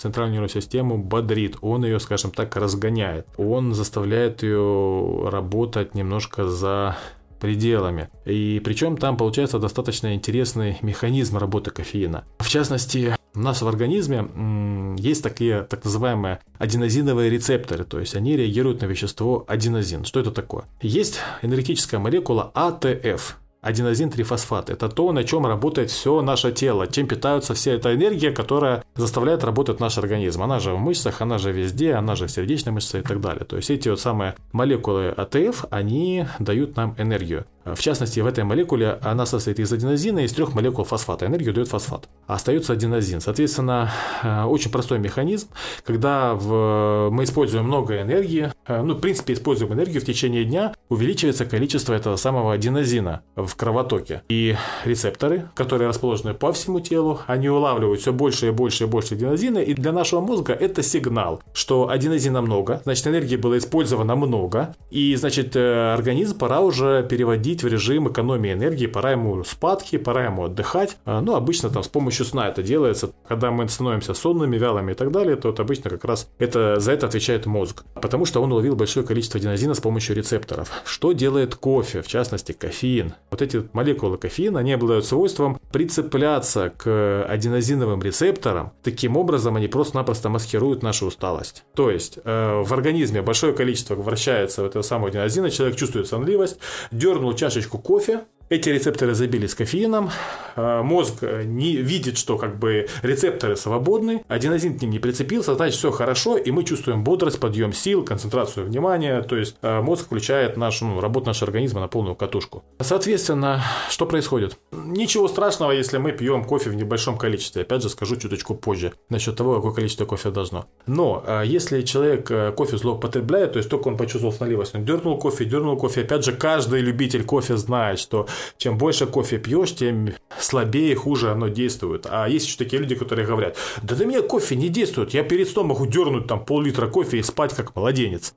центральную нервную систему бодрит, он ее, скажем так, разгоняет, он заставляет ее работать немножко за пределами. И причем там получается достаточно интересный механизм работы кофеина. В частности, у нас в организме есть такие так называемые аденозиновые рецепторы, то есть они реагируют на вещество аденозин. Что это такое? Есть энергетическая молекула АТФ, аденозин-трифосфат. Это то, на чем работает все наше тело, чем питаются вся эта энергия, которая заставляет работать наш организм. Она же в мышцах, она же везде, она же в сердечной мышце и так далее. То есть эти вот самые молекулы АТФ, они дают нам энергию. В частности, в этой молекуле она состоит из аденозина и из трех молекул фосфата. Энергию дает фосфат. А остается аденозин. Соответственно, э, очень простой механизм, когда в, мы используем много энергии, э, ну, в принципе, используем энергию в течение дня, увеличивается количество этого самого аденозина кровотоке. И рецепторы, которые расположены по всему телу, они улавливают все больше и больше и больше аденозина, и для нашего мозга это сигнал, что аденозина много, значит, энергии было использовано много, и, значит, э, организм пора уже переводить в режим экономии энергии, пора ему спадки, пора ему отдыхать. А, ну, обычно там с помощью сна это делается, когда мы становимся сонными, вялыми и так далее, то вот обычно как раз это, за это отвечает мозг, потому что он уловил большое количество аденозина с помощью рецепторов. Что делает кофе, в частности кофеин? Вот эти молекулы кофеина, они обладают свойством прицепляться к аденозиновым рецепторам, таким образом они просто-напросто маскируют нашу усталость. То есть э, в организме большое количество вращается в этого самого аденозина, человек чувствует сонливость, дернул чашечку кофе, эти рецепторы забились кофеином, а, мозг э, не видит, что как бы рецепторы свободны, аденозин к ним не прицепился, значит все хорошо, и мы чувствуем бодрость, подъем сил, концентрацию внимания, то есть а, мозг включает нашу, ну, работу нашего организма на полную катушку. Соответственно, что происходит? Ничего страшного, если мы пьем кофе в небольшом количестве, опять же скажу чуточку позже насчет того, какое количество кофе должно. Но если человек э, кофе злоупотребляет, то есть только он почувствовал сонливость, он дернул кофе, дернул кофе, опять же каждый любитель кофе знает, что чем больше кофе пьешь, тем слабее, хуже оно действует. А есть еще такие люди, которые говорят, да на меня кофе не действует, я перед сном могу дернуть там пол-литра кофе и спать как младенец.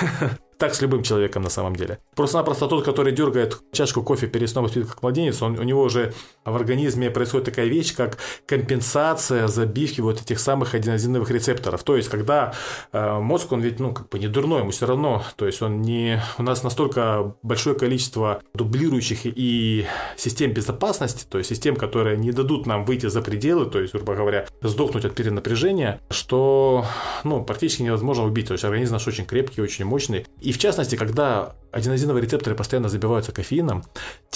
(laughs) Так с любым человеком на самом деле. Просто-напросто тот, который дергает чашку кофе перед сном спит как младенец, он, у него уже в организме происходит такая вещь, как компенсация забивки вот этих самых аденозиновых рецепторов. То есть, когда э, мозг, он ведь, ну, как бы не дурной, ему все равно, то есть, он не... У нас настолько большое количество дублирующих и систем безопасности, то есть, систем, которые не дадут нам выйти за пределы, то есть, грубо говоря, сдохнуть от перенапряжения, что, ну, практически невозможно убить. То есть, организм наш очень крепкий, очень мощный. И в частности, когда аденозиновые рецепторы постоянно забиваются кофеином,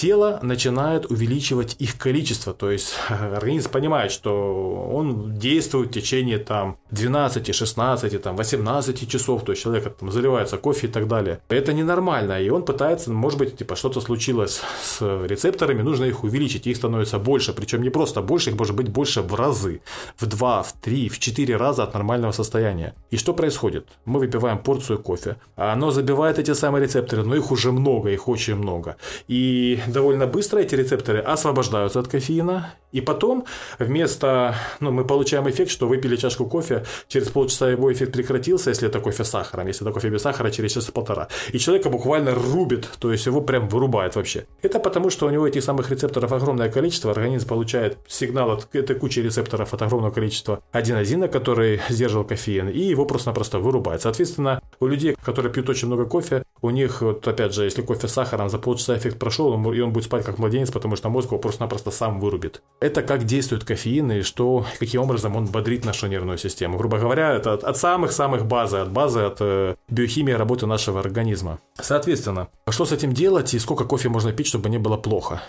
тело начинает увеличивать их количество. То есть (laughs) организм понимает, что он действует в течение там 12, 16, там, 18 часов. То есть человек там, заливается кофе и так далее. Это ненормально. И он пытается, может быть, типа что-то случилось с рецепторами, нужно их увеличить. Их становится больше. Причем не просто больше, их может быть больше в разы. В 2, в 3, в 4 раза от нормального состояния. И что происходит? Мы выпиваем порцию кофе. Оно забивает эти самые рецепторы, но их уже много, их очень много. И довольно быстро эти рецепторы освобождаются от кофеина, и потом вместо, ну, мы получаем эффект, что выпили чашку кофе, через полчаса его эффект прекратился, если это кофе с сахаром, если это кофе без сахара, через час-полтора. И человека буквально рубит, то есть его прям вырубает вообще. Это потому, что у него этих самых рецепторов огромное количество, организм получает сигнал от этой кучи рецепторов от огромного количества 1-1, который сдерживал кофеин, и его просто-напросто вырубает. Соответственно, у людей, которые пьют очень много кофе, у них, вот опять же, если кофе с сахаром, за полчаса эффект прошел, и он будет спать как младенец, потому что мозг его просто-напросто сам вырубит. Это как действует кофеин и что, каким образом он бодрит нашу нервную систему. Грубо говоря, это от самых-самых базы, от базы, от э, биохимии работы нашего организма. Соответственно, что с этим делать и сколько кофе можно пить, чтобы не было плохо?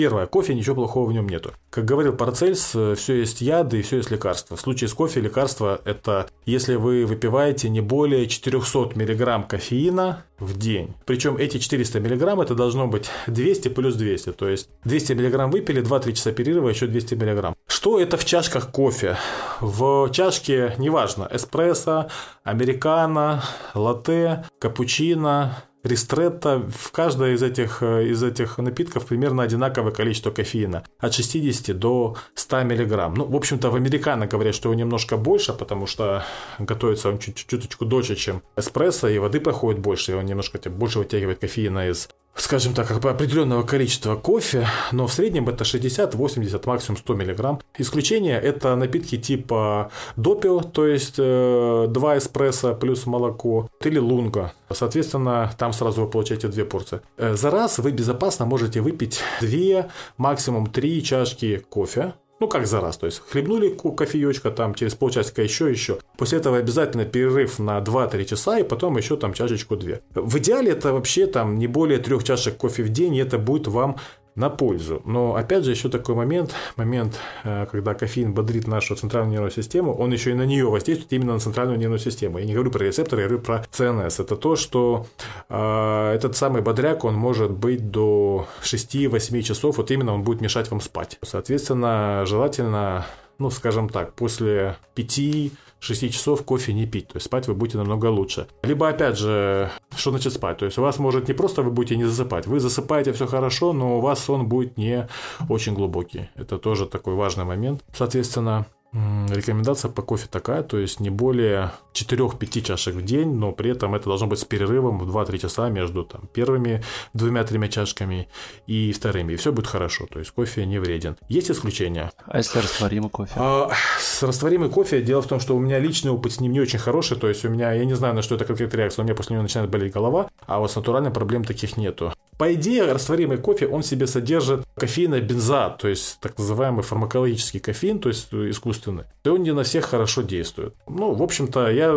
Первое, кофе, ничего плохого в нем нету. Как говорил Парацельс, э, все есть яды и все есть лекарства. В случае с кофе лекарство – это если вы выпиваете не более 400 мг кофеина в день. Причем эти 400 мг это должно быть 200 плюс 200. То есть 200 мг выпили, 2-3 часа перерыва, еще 200 мг. Что это в чашках кофе? В чашке, неважно, эспрессо, американо, латте, капучино, Ристретто в каждой из этих, э, из этих напитков примерно одинаковое количество кофеина. От 60 до 100 миллиграмм. Ну, в общем-то, в американо говорят, что его немножко больше, потому что готовится он чуть чуточку дольше, чем эспрессо, и воды проходит больше, и он немножко больше вытягивает кофеина из скажем так, определенного количества кофе, но в среднем это 60, 80, максимум 100 мг. Исключение – это напитки типа допио, то есть э, 2 эспрессо плюс молоко, или лунга. Соответственно, там сразу вы получаете две порции. Э, за раз вы безопасно можете выпить 2, максимум 3 чашки кофе, ну, как за раз. То есть, хлебнули кофеечка, там, через полчасика еще, еще. После этого обязательно перерыв на 2-3 часа, и потом еще там чашечку-две. В идеале это вообще там не более трех чашек кофе в день, и это будет вам на пользу. Но опять же еще такой момент, момент, э, когда кофеин бодрит нашу центральную нервную систему, он еще и на нее воздействует именно на центральную нервную систему. Я не говорю про рецепторы, я говорю про ЦНС. Это то, что э, этот самый бодряк, он может быть до 6-8 часов, вот именно он будет мешать вам спать. Соответственно, желательно, ну, скажем так, после 5 6 часов кофе не пить, то есть спать вы будете намного лучше. Либо, опять же, что значит спать? То есть у вас может не просто вы будете не засыпать, вы засыпаете все хорошо, но у вас сон будет не очень глубокий. Это тоже такой важный момент. Соответственно, Рекомендация по кофе такая, то есть не более 4-5 чашек в день, но при этом это должно быть с перерывом в 2-3 часа между там, первыми двумя-тремя чашками и вторыми. И все будет хорошо, то есть кофе не вреден. Есть исключения. А если растворимый кофе? А, с растворимый кофе, дело в том, что у меня личный опыт с ним не очень хороший, то есть у меня, я не знаю, на что это конкретная реакция, у меня после него начинает болеть голова, а вот с натуральным проблем таких нету. По идее, растворимый кофе, он в себе содержит кофеина бенза, то есть так называемый фармакологический кофеин, то есть искусственный. И он не на всех хорошо действует. Ну, в общем-то, я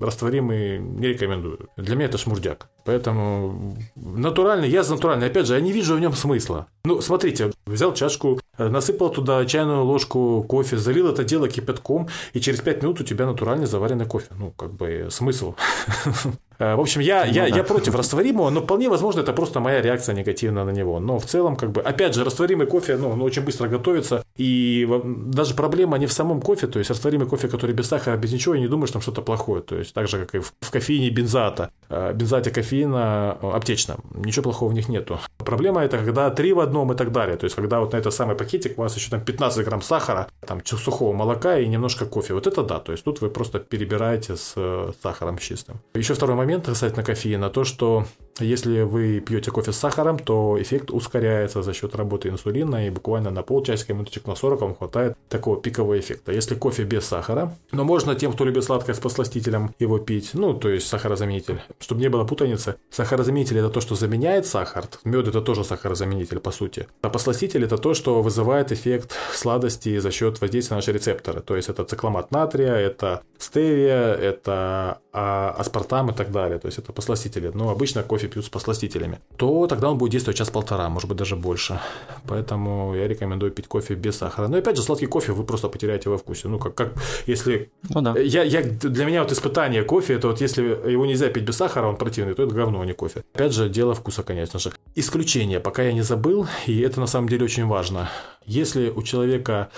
растворимый не рекомендую. Для меня это шмурдяк. Поэтому натуральный, я за натуральный. Опять же, я не вижу в нем смысла. Ну, смотрите, взял чашку, насыпал туда чайную ложку кофе, залил это дело кипятком, и через 5 минут у тебя натуральный заваренный кофе. Ну, как бы смысл. (laughs) Э, в общем, я, ну, я, да. я против растворимого, но вполне возможно, это просто моя реакция негативная на него. Но в целом, как бы, опять же, растворимый кофе, ну, он очень быстро готовится. И даже проблема не в самом кофе, то есть растворимый кофе, который без сахара, без ничего, я не думаю, что там что-то плохое. То есть так же, как и в, кофеине бензата. Э, бензате кофеина э, аптечном. Ничего плохого в них нету. Проблема это, когда три в одном и так далее. То есть, когда вот на этот самый пакетик у вас еще там 15 грамм сахара, там сухого молока и немножко кофе. Вот это да. То есть, тут вы просто перебираете с сахаром чистым. Еще второй момент момент касательно кофеина, то, что если вы пьете кофе с сахаром, то эффект ускоряется за счет работы инсулина, и буквально на полчасика, минуточек на 40 вам хватает такого пикового эффекта. Если кофе без сахара, но можно тем, кто любит сладкое с посластителем, его пить, ну, то есть сахарозаменитель, чтобы не было путаницы. Сахарозаменитель – это то, что заменяет сахар, мед – это тоже сахарозаменитель, по сути. А посластитель – это то, что вызывает эффект сладости за счет воздействия на наши рецепторы. То есть это цикламат натрия, это стевия, это а, аспартам и так далее. То есть это посластители. Но обычно кофе кофе пьют с посластителями, то тогда он будет действовать час-полтора, может быть, даже больше. Поэтому я рекомендую пить кофе без сахара. Но опять же, сладкий кофе вы просто потеряете во вкусе. Ну, как, как если... Ну, да. я, я, для меня вот испытание кофе, это вот если его нельзя пить без сахара, он противный, то это говно, а не кофе. Опять же, дело вкуса, конечно же. Исключение, пока я не забыл, и это на самом деле очень важно. Если у человека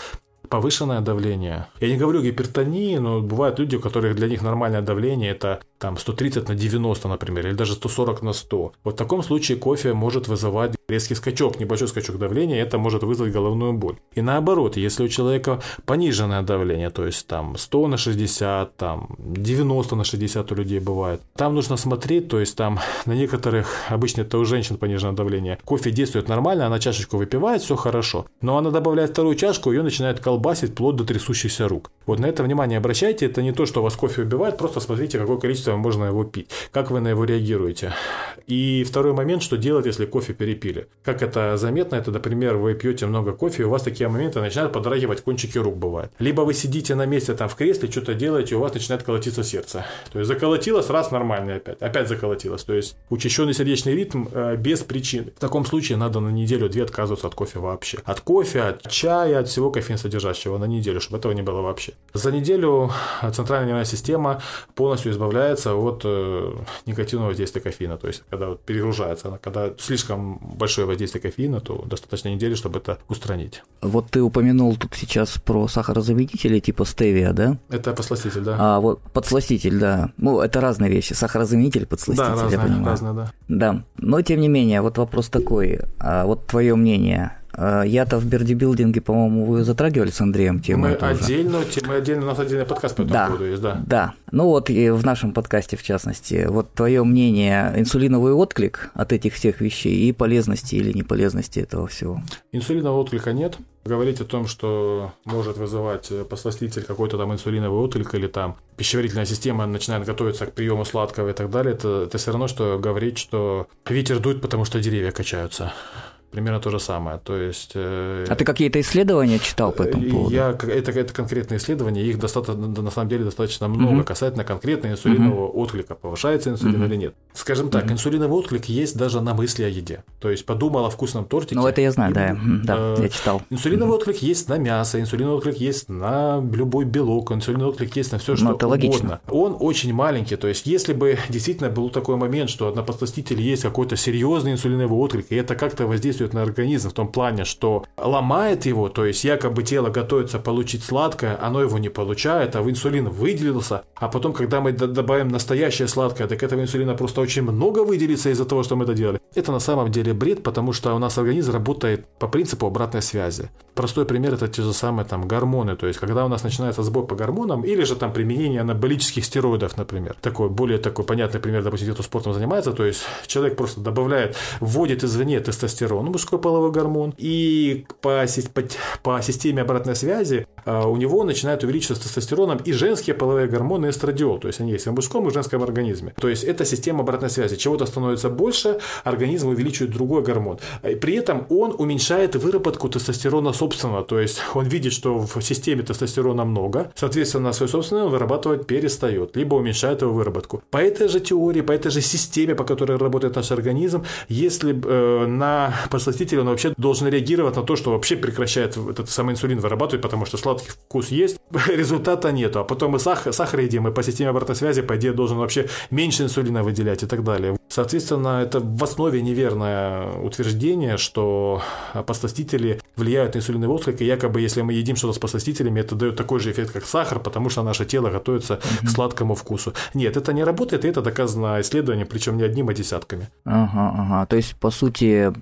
повышенное давление. Я не говорю гипертонии, но бывают люди, у которых для них нормальное давление это там 130 на 90, например, или даже 140 на 100. Вот в таком случае кофе может вызывать резкий скачок, небольшой скачок давления, это может вызвать головную боль. И наоборот, если у человека пониженное давление, то есть там 100 на 60, там 90 на 60 у людей бывает, там нужно смотреть, то есть там на некоторых, обычно это у женщин пониженное давление, кофе действует нормально, она чашечку выпивает, все хорошо, но она добавляет вторую чашку, ее начинает колбасить вплоть до трясущихся рук. Вот на это внимание обращайте, это не то, что вас кофе убивает, просто смотрите, какое количество можно его пить, как вы на его реагируете. И второй момент, что делать, если кофе перепили. Как это заметно, это, например, вы пьете много кофе, и у вас такие моменты начинают подрагивать кончики рук бывает. Либо вы сидите на месте там в кресле, что-то делаете, у вас начинает колотиться сердце. То есть заколотилось, раз нормально опять, опять заколотилось. То есть учащенный сердечный ритм э, без причин. В таком случае надо на неделю-две отказываться от кофе вообще. От кофе, от чая, от всего кофеин содержащего на неделю, чтобы этого не было вообще. За неделю центральная нервная система полностью избавляется от э, негативного воздействия кофеина. То есть, когда вот перегружается, она, когда слишком большое воздействие кофеина, то достаточно недели, чтобы это устранить. Вот ты упомянул тут сейчас про сахарозаменители типа стевия, да? Это подсластитель, да. А вот подсластитель, да. Ну, это разные вещи. Сахарозаменитель, подсластитель, да, разные, я понимаю. разные, да. Да. Но тем не менее, вот вопрос такой. А вот твое мнение. А, Я-то в бердибилдинге, по-моему, вы затрагивали с Андреем тему. Мы отдельно, мы отдельно, у нас отдельный подкаст по этому Да. поводу есть, да. Да. Ну вот и в нашем подкасте, в частности, вот твое мнение, инсулиновый отклик от этих всех вещей и полезности или неполезности этого всего. Инсулинового отклика нет. Говорить о том, что может вызывать э, посластитель какой-то там инсулиновый отклик или там пищеварительная система начинает готовиться к приему сладкого и так далее, это, это все равно, что говорить, что ветер дует, потому что деревья качаются. Примерно то же самое. То есть... э, А ты какие-то исследования читал по этому И поводу? Я, это, это конкретные исследования, их достаточно, на самом деле достаточно много Мгм. касательно конкретно инсулинового отклика, повышается инсулин Мгм. или нет. Скажем так, Мгм. инсулиновый отклик есть даже на мысли о еде. То есть подумал о вкусном тортике. Ну, это я знаю, и, да, м, да, э, я читал. Инсулиновый отклик есть на мясо, инсулиновый отклик есть на любой белок, инсулиновый отклик есть на все, Ну, что это угодно. логично. Он очень маленький, то есть если бы действительно был такой момент, что на подсластителе есть какой-то серьезный инсулиновый отклик, и это как-то воздействует на организм в том плане, что ломает его, то есть якобы тело готовится получить сладкое, оно его не получает, а инсулин выделился, а потом, когда мы добавим настоящее сладкое, так этого инсулина просто очень много выделится из-за того, что мы это делали. Это на самом деле бред, потому что у нас организм работает по принципу обратной связи. Простой пример это те же самые там гормоны, то есть когда у нас начинается сбой по гормонам или же там применение анаболических стероидов, например. Такой более такой понятный пример, допустим, где-то спортом занимается, то есть человек просто добавляет, вводит извне тестостерон, ну, мужской половой гормон, и по, по, по системе обратной связи а, у него начинает увеличиваться тестостероном и женские половые гормоны эстрадиол, то есть они есть в мужском и женском организме. То есть это система обратной связи. Чего-то становится больше, организм увеличивает другой гормон. При этом он уменьшает выработку тестостерона собственного, то есть он видит, что в системе тестостерона много, соответственно, свой собственный он вырабатывать перестает, либо уменьшает его выработку. По этой же теории, по этой же системе, по которой работает наш организм, если э, на подсластитель он вообще должен реагировать на то, что вообще прекращает этот самый инсулин вырабатывать, потому что сладкий вкус есть, (laughs) результата нету. А потом мы сахар, сахар едим, и по системе обратной связи, по идее, должен вообще меньше инсулина выделять и так далее. Соответственно, это в основе неверное утверждение, что подсластители влияют на инсулиновый отклик, и якобы если мы едим что-то с подсластителями, это дает такой же эффект, как сахар, потому что наше тело готовится к сладкому вкусу. Нет, это не работает, и это доказано исследованием, причем не одним, а десятками. Ага, ага. То есть, по сути,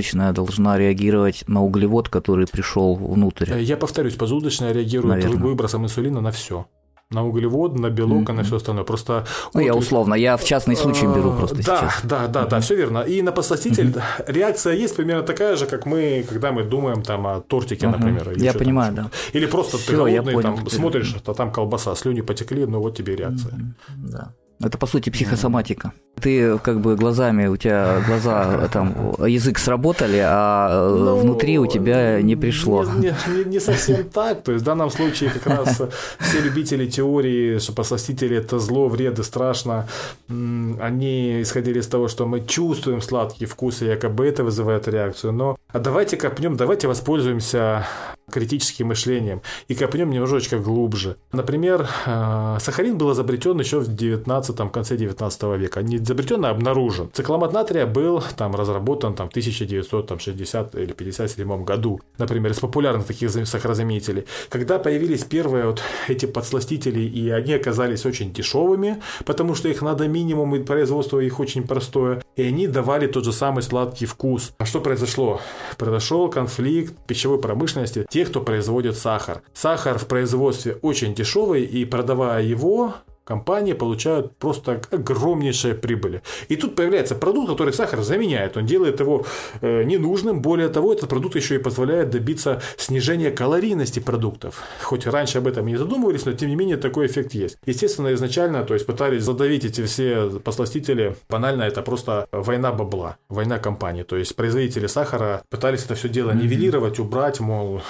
поджелудочная должна реагировать на углевод, который пришел внутрь. Э, Я повторюсь, поджелудочная реагирует Наверно. выбросом инсулина на все. На углевод, на белок, и на все остальное. Просто Ну, я отклик- условно, я в частный случай беру просто да, сейчас. Да, да, да, все верно. И на подсластитель (laughs) реакция есть примерно такая же, как мы, когда мы думаем там о тортике, Мгм. например. или Я понимаю, да. Или просто ты Всё, я голодный, понял там теперь. смотришь, а там колбаса, слюни потекли, ну вот тебе реакция. Да. Это, по сути, психосоматика. Ты как бы глазами, у тебя глаза, там, язык сработали, а э, Ну, внутри у тебя не пришло. Не, не- не- совсем так. То есть в данном случае как раз все любители теории, что посластители это зло, вред и страшно, они исходили из того, что мы чувствуем сладкий вкус, и якобы это вызывает реакцию. Но а давайте копнем, давайте воспользуемся критическим мышлением и копнем немножечко глубже. Например, э, сахарин был изобретен еще в 19 конце 19 века. Не изобретен, а обнаружен. Цикламат натрия был там разработан там, в 1960 или 57 году. Например, из популярных таких сахарозаменителей. Когда появились первые вот эти подсластители, и они оказались очень дешевыми, потому что их надо минимум, и производство их очень простое, и они давали тот же самый сладкий вкус. А что произошло? Произошел конфликт пищевой промышленности тех, кто производит сахар. Сахар в производстве очень дешевый, и продавая его, компании получают просто огромнейшие прибыли. И тут появляется продукт, который сахар заменяет. Он делает его э, ненужным. Более того, этот продукт еще и позволяет добиться снижения калорийности продуктов. Хоть раньше об этом и не задумывались, но тем не менее такой эффект есть. Естественно, изначально то есть пытались задавить эти все посластители. Банально это просто война бабла, война компаний. То есть производители сахара пытались это все дело нивелировать, убрать, мол,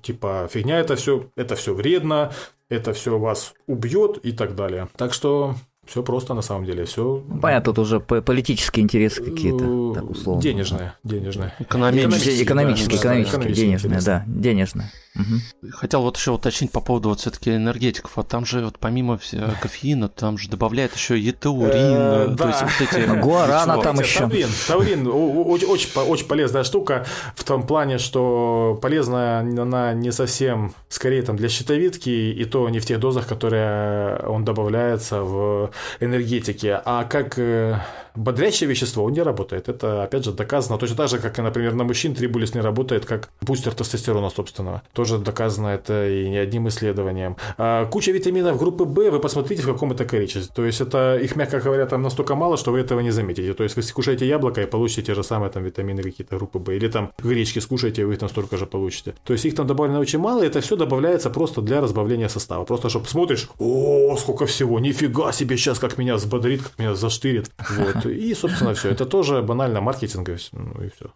типа фигня это все, это все вредно, это все вас убьет и так далее. Так что все просто на самом деле, все. Ну, понятно, тут уже политические интересы какие-то, так условно. Денежные, денежные. Экономические, экономические, экономические, денежные, да, денежные. Угу. Хотел вот еще уточнить по поводу вот все-таки энергетиков. Вот там же вот помимо (laughs) кофеина, там же добавляют еще етаурин, э, то есть вот эти... (laughs) Гуарана там еще. Таурин, таурин очень, очень полезная штука в том плане, что полезная она не совсем, скорее там для щитовидки, и то не в тех дозах, которые он добавляется в энергетике, а как э, бодрящее вещество, он не работает. Это, опять же, доказано. Точно так же, как, например, на мужчин трибулис не работает, как бустер тестостерона собственного. Тоже доказано это и не одним исследованием. А куча витаминов группы В, вы посмотрите, в каком это количестве. То есть, это их, мягко говоря, там настолько мало, что вы этого не заметите. То есть, вы скушаете яблоко и получите те же самые там витамины какие-то группы В. Или там гречки скушаете, и вы там столько же получите. То есть, их там добавлено очень мало, и это все добавляется просто для разбавления состава. Просто, чтобы смотришь, о, сколько всего, нифига себе, сейчас как меня взбодрит, как меня заштырит. Вот. И, собственно, все. Это тоже банально маркетинг, ну и все.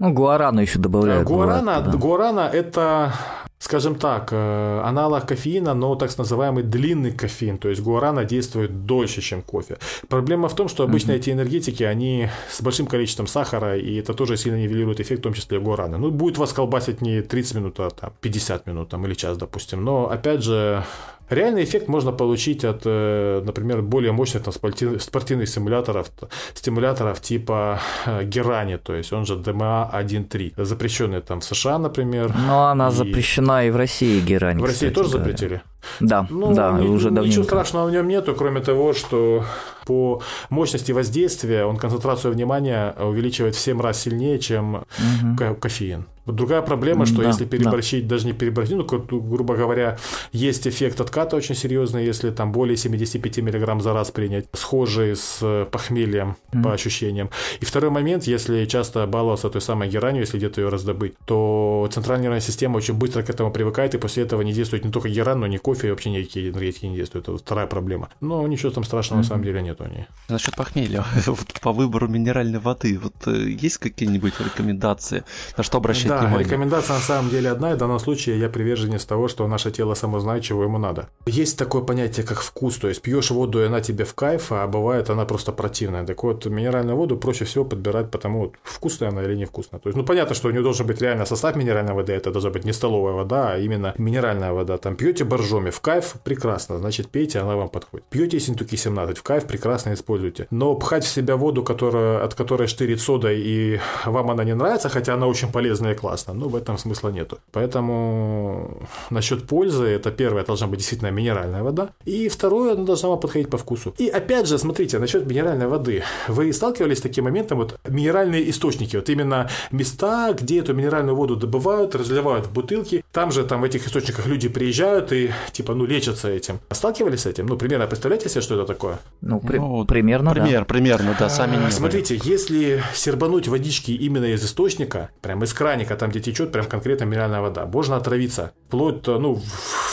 Ну, гуарана еще добавляют. Гуарана, бывает, да. гуарана это, скажем так, э, аналог кофеина, но так называемый длинный кофеин. То есть гуарана действует дольше, чем кофе. Проблема в том, что обычно mm-hmm. эти энергетики, они с большим количеством сахара, и это тоже сильно нивелирует эффект, в том числе гуарана. Ну, будет вас колбасить не 30 минут, а там, 50 минут там, или час, допустим. Но, опять же, Реальный эффект можно получить от, э, например, более мощных там, спортивных стимуляторов, стимуляторов типа э, Герани, то есть он же DMA 1.3, запрещенный там в США, например. Но она и... запрещена и в России Герани. В России тоже говоря. запретили? Да, ну, да, ни, уже давненько. Ничего страшного в нем нету, кроме того, что по мощности воздействия он концентрацию внимания увеличивает в 7 раз сильнее, чем угу. кофеин. Другая проблема, что да, если переборщить, да. даже не переборщить, ну, грубо говоря, есть эффект отката очень серьезный, если там более 75 мг за раз принять, схожий с похмельем mm. по ощущениям. И второй момент, если часто баловаться той самой геранью, если где-то ее раздобыть, то центральная нервная система очень быстро к этому привыкает, и после этого не действует не только геран, но и кофе, и вообще никакие энергетики не действуют. Это вторая проблема. Но ничего там страшного mm-hmm. на самом деле нету. Не. Насчет похмелья, (laughs) вот по выбору минеральной воды, вот э, есть какие-нибудь рекомендации, на что обращать да, внимание? рекомендация на самом деле одна, и в данном случае я приверженец того, что наше тело само знает, чего ему надо. Есть такое понятие, как вкус, то есть пьешь воду, и она тебе в кайф, а бывает она просто противная. Так вот, минеральную воду проще всего подбирать потому, вот, вкусная она или невкусная. То есть, ну, понятно, что у нее должен быть реально состав минеральной воды, это должна быть не столовая вода, а именно минеральная вода. Там пьете боржоми, в кайф прекрасно, значит, пейте, она вам подходит. Пьете синтуки 17, в кайф прекрасно используйте. Но пхать в себя воду, которая, от которой штырит сода, и вам она не нравится, хотя она очень полезная и классная, ну, в этом смысла нету. Поэтому насчет пользы, это первое, должна быть действительно минеральная вода. И второе, она должна вам подходить по вкусу. И опять же, смотрите, насчет минеральной воды. Вы сталкивались с таким моментом, вот минеральные источники, вот именно места, где эту минеральную воду добывают, разливают в бутылки. Там же, там в этих источниках люди приезжают и, типа, ну, лечатся этим. Сталкивались с этим? Ну, примерно представляете себе, что это такое? Ну, при... ну примерно, пример, да. Примерно, да, сами не Смотрите, если сербануть водички именно из источника, прям из краника, там, где течет прям конкретно минеральная вода. Можно отравиться. Вплоть, ну,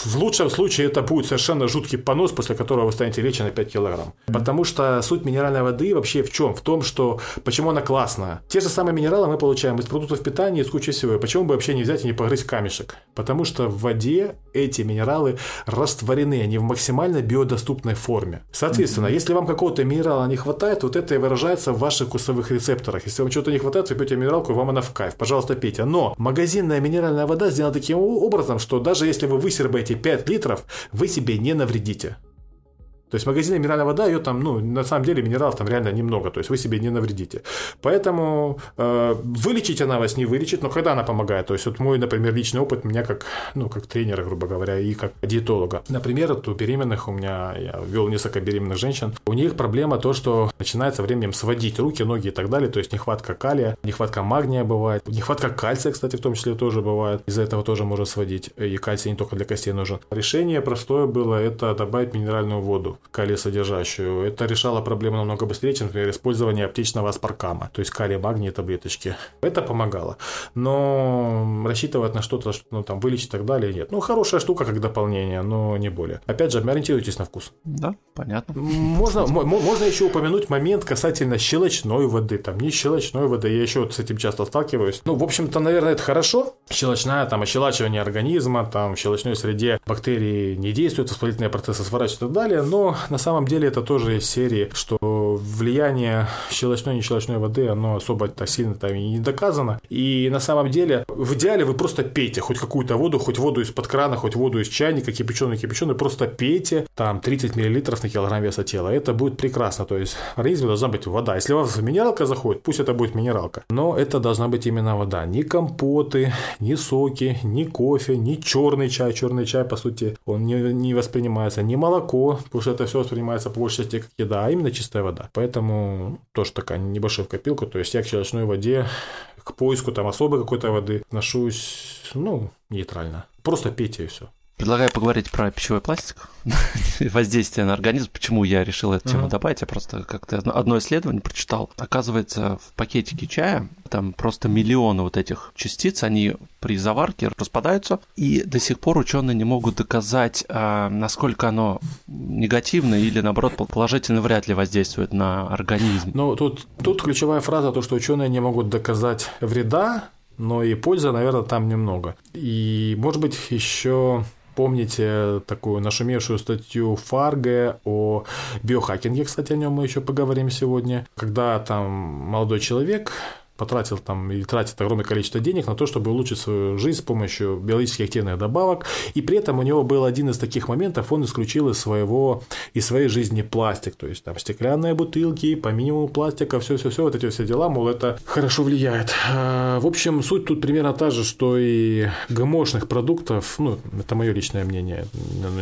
в лучшем случае это будет совершенно жуткий понос, после которого вы станете лечь на 5 килограмм. Потому что суть минеральной воды вообще в чем? В том, что почему она классная. Те же самые минералы мы получаем из продуктов питания, из кучи всего. Почему бы вообще не взять и не погрызть камешек? Потому что в воде эти минералы растворены, они в максимально биодоступной форме. Соответственно, mm-hmm. если вам какого-то минерала не хватает, вот это и выражается в ваших вкусовых рецепторах. Если вам чего-то не хватает, вы пьете минералку, и вам она в кайф. Пожалуйста, пейте. Но магазинная минеральная вода сделана таким образом, что даже если вы высербаете 5 литров, вы себе не навредите. То есть магазинная минеральная вода, ее там, ну, на самом деле минералов там реально немного, то есть вы себе не навредите. Поэтому э, вылечить она вас не вылечит, но когда она помогает, то есть вот мой, например, личный опыт меня как, ну, как тренера, грубо говоря, и как диетолога. Например, вот у беременных у меня, я вел несколько беременных женщин, у них проблема то, что начинается временем сводить руки, ноги и так далее, то есть нехватка калия, нехватка магния бывает, нехватка кальция, кстати, в том числе тоже бывает, из-за этого тоже может сводить, и кальций не только для костей нужен. Решение простое было, это добавить минеральную воду калий-содержащую. Это решало проблему намного быстрее, чем, например, использование аптечного аспаркама, то есть калий-магний таблеточки. Это помогало. Но рассчитывать на что-то, что ну, там вылечить и так далее, нет. Ну, хорошая штука как дополнение, но не более. Опять же, ориентируйтесь на вкус. Да, понятно. Можно, можно еще упомянуть момент касательно щелочной воды. Там не щелочной воды, я еще вот с этим часто сталкиваюсь. Ну, в общем-то, наверное, это хорошо. Щелочная, там, ощелачивание организма, там, в щелочной среде бактерии не действуют, воспалительные процессы сворачиваются и так далее, но на самом деле это тоже из серии, что влияние щелочной и нещелочной воды, оно особо так сильно там и не доказано. И на самом деле, в идеале вы просто пейте хоть какую-то воду, хоть воду из-под крана, хоть воду из чайника, кипяченую, кипяченую, просто пейте там 30 мл на килограмм веса тела. Это будет прекрасно. То есть в организме должна быть вода. Если у вас минералка заходит, пусть это будет минералка. Но это должна быть именно вода. Ни компоты, ни соки, ни кофе, ни черный чай. Черный чай, по сути, он не, не воспринимается, ни молоко, потому что это все воспринимается по большей части как еда, а именно чистая вода. Поэтому тоже такая небольшая копилка. То есть я к щелочной воде, к поиску там особой какой-то воды отношусь, ну, нейтрально. Просто пейте и все. Предлагаю поговорить про пищевой пластик, (laughs) воздействие на организм. Почему я решил эту тему добавить? Я просто как-то одно исследование прочитал. Оказывается, в пакетике чая там просто миллионы вот этих частиц, они при заварке распадаются, и до сих пор ученые не могут доказать, а, насколько оно негативно или, наоборот, положительно вряд ли воздействует на организм. Ну, тут, тут ключевая фраза, то, что ученые не могут доказать вреда, но и пользы, наверное, там немного. И, может быть, еще помните такую нашумевшую статью Фарге о биохакинге, кстати, о нем мы еще поговорим сегодня, когда там молодой человек потратил там или тратит огромное количество денег на то, чтобы улучшить свою жизнь с помощью биологически активных добавок. И при этом у него был один из таких моментов, он исключил из своего, из своей жизни пластик. То есть там стеклянные бутылки, по минимуму пластика, все-все-все, вот эти все дела, мол, это хорошо влияет. А, в общем, суть тут примерно та же, что и ГМОшных продуктов, ну, это мое личное мнение,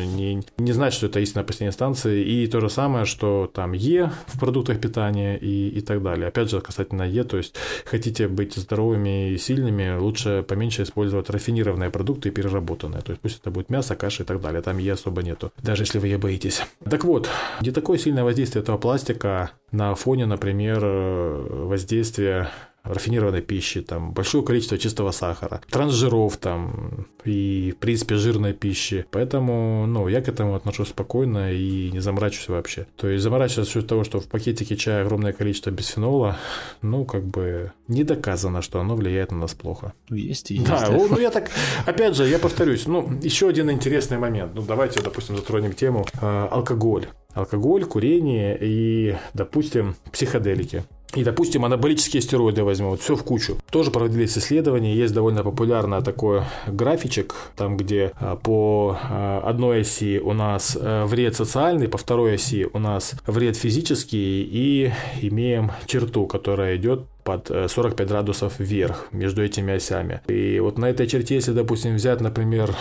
не, не значит, что это истина последней станции, и то же самое, что там Е в продуктах питания и, и так далее. Опять же, касательно Е, то есть хотите быть здоровыми и сильными, лучше поменьше использовать рафинированные продукты и переработанные. То есть пусть это будет мясо, каша и так далее. Там е особо нету, даже если вы е боитесь. Так вот, не такое сильное воздействие этого пластика на фоне, например, воздействия рафинированной пищи, там большое количество чистого сахара, трансжиров там и, в принципе, жирной пищи. Поэтому, ну, я к этому отношусь спокойно и не заморачиваюсь вообще. То есть заморачиваться счет того, что в пакетике чая огромное количество бисфенола, ну, как бы не доказано, что оно влияет на нас плохо. Ну, есть и есть. Да, ну, я так, опять же, я повторюсь, ну, еще один интересный момент. Ну, давайте, допустим, затронем тему э, алкоголь. Алкоголь, курение и, допустим, психоделики. И, допустим, анаболические стероиды возьмем, вот все в кучу. Тоже проводились исследования, есть довольно популярный такой графичек, там, где а, по а, одной оси у нас э, вред социальный, по второй оси у нас вред физический, и имеем черту, которая идет под 45 э, градусов вверх между этими осями. И вот на этой черте, если, допустим, взять, например,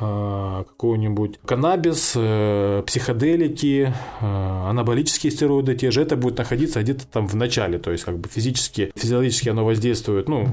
э, какой-нибудь каннабис, э, психоделики, анаболические стероиды, те же, это будет находиться где-то там в начале, то есть как бы физически, физиологически оно воздействует, ну,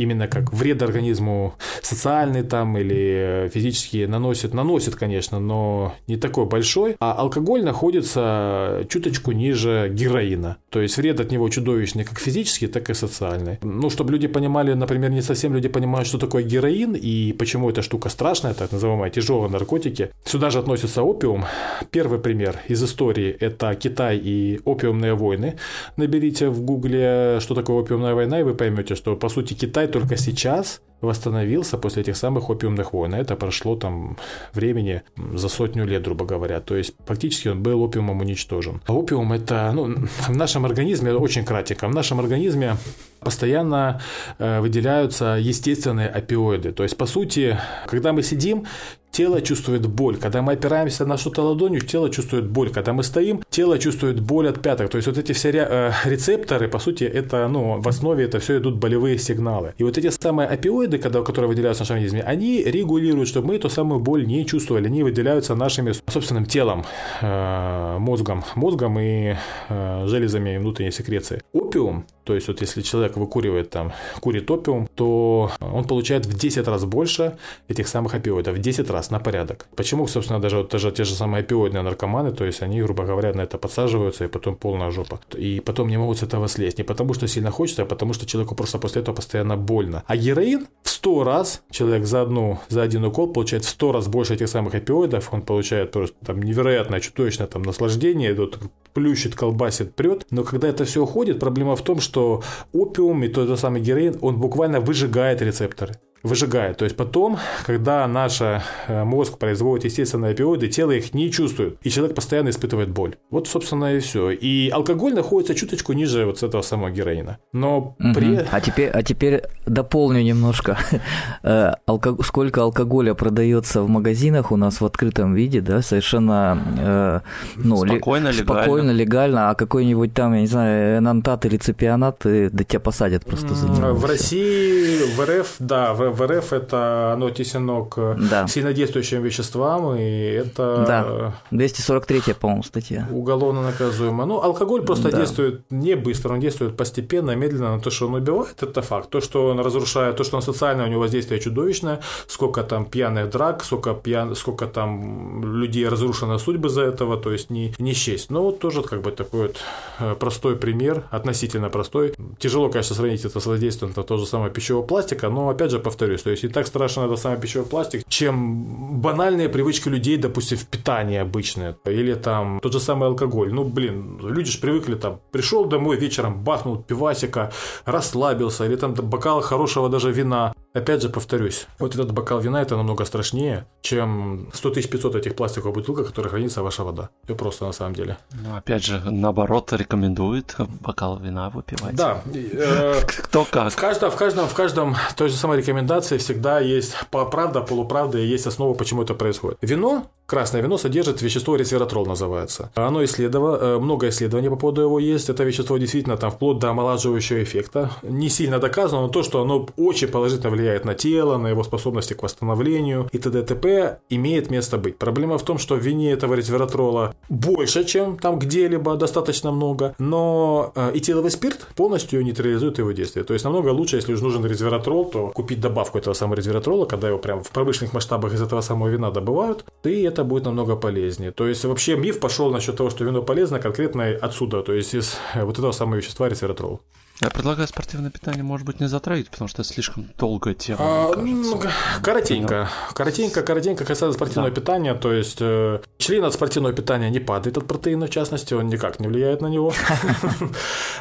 именно как вред организму социальный там или физически наносит, наносит, конечно, но не такой большой, а алкоголь находится чуточку ниже героина. То есть вред от него чудовищный как физический, так и социальный. Ну, чтобы люди понимали, например, не совсем люди понимают, что такое героин и почему эта штука страшная, так называемая тяжелые наркотики. Сюда же относится опиум. Первый пример из истории – это Китай и опиумные войны. Наберите в гугле, что такое опиумная война, и вы поймете, что, по сути, Китай только сейчас восстановился после этих самых опиумных войн. Это прошло там времени за сотню лет, грубо говоря. То есть фактически он был опиумом уничтожен. А опиум это, ну, в нашем организме, очень кратенько, в нашем организме постоянно э, выделяются естественные опиоиды. То есть, по сути, когда мы сидим, тело чувствует боль. Когда мы опираемся на что-то ладонью, тело чувствует боль. Когда мы стоим, тело чувствует боль от пяток. То есть вот эти все э, рецепторы, по сути, это, ну, в основе это все идут болевые сигналы. И вот эти самые опиоиды, когда, которые выделяются в нашем организме, они регулируют, чтобы мы эту самую боль не чувствовали. Они выделяются нашими собственным телом, э, мозгом, мозгом и э, железами внутренней секреции. Опиум, то есть вот если человек выкуривает там, курит опиум, то он получает в 10 раз больше этих самых опиоидов, в 10 раз на порядок. Почему, собственно, даже, вот, даже те же самые опиоидные наркоманы, то есть они, грубо говоря, на это подсаживаются, и потом полная жопа. И потом не могут с этого слезть. Не потому, что сильно хочется, а потому, что человеку просто после этого постоянно больно. А героин в 100 раз, человек за, одну, за один укол получает в 100 раз больше этих самых опиоидов, он получает просто там невероятное, чудовищное там наслаждение, идут плющит, колбасит, прет. Но когда это все уходит, проблема в том, что опиум и тот же самый героин, он буквально выжигает рецепторы выжигает. То есть потом, когда наш э, мозг производит естественные опиоиды, тело их не чувствует, и человек постоянно испытывает боль. Вот, собственно, и все. И алкоголь находится чуточку ниже вот этого самого героина. Но угу. при... А теперь, а теперь дополню немножко. (laughs) Э, алко... Сколько алкоголя продается в магазинах у нас в открытом виде, да, совершенно э, ну, спокойно, ли... легально. спокойно, легально, а какой-нибудь там, я не знаю, энантат или цепионат, да тебя посадят просто за него. В России, в РФ, да, в в РФ это оно отнесено к да. сильнодействующим веществам, и это... Да, 243 по-моему, статья. Уголовно наказуемо. Ну, алкоголь просто да. действует не быстро, он действует постепенно, медленно, но то, что он убивает, это факт. То, что он разрушает, то, что он социальное, у него воздействие чудовищное, сколько там пьяных драк, сколько, пьян... сколько там людей разрушено судьбы за этого, то есть не, не счесть. Но вот тоже как бы такой вот э, простой пример, относительно простой. Тяжело, конечно, сравнить это с воздействием на то же самое пищевого пластика, но опять же повторю, повторюсь, то есть не так страшно это самый пищевой пластик, чем банальные привычки людей, допустим, в питании обычное, или там тот же самый алкоголь. Ну, блин, люди же привыкли там, пришел домой вечером, бахнул пивасика, расслабился, или там бокал хорошего даже вина. Опять же, повторюсь, вот этот бокал вина это намного страшнее, чем 100 500 этих пластиковых бутылок, в которых хранится ваша вода. Все просто на самом деле. Ну, опять же, наоборот, рекомендует бокал вина выпивать. Да. Э, (laughs) Кто как. В каждом, в каждом, в каждом той же самой рекомендации всегда есть правда, полуправда и есть основа, почему это происходит. Вино Красное вино содержит вещество ресвератрол называется. Оно исследовано, э, много исследований по поводу его есть. Это вещество действительно там вплоть до омолаживающего эффекта. Не сильно доказано, но то, что оно очень положительно влияет на тело, на его способности к восстановлению и т.д. т.п. имеет место быть. Проблема в том, что в вине этого ресвератрола больше, чем там где-либо, достаточно много, но этиловый спирт полностью нейтрализует его действие. То есть намного лучше, если уж нужен ресвератрол, то купить добавку этого самого ресвератрола, когда его прям в промышленных масштабах из этого самого вина добывают, и это это будет намного полезнее. То есть вообще миф пошел насчет того, что вино полезно конкретно отсюда, то есть из вот этого самого вещества ресвератрол. Я предлагаю спортивное питание, может быть, не затрагивать, потому что это слишком долгая тема. А, ну, коротенько. Коротенько, коротенько касается спортивного да. питания. То есть э, член от спортивного питания не падает от протеина, в частности, он никак не влияет на него. (laughs)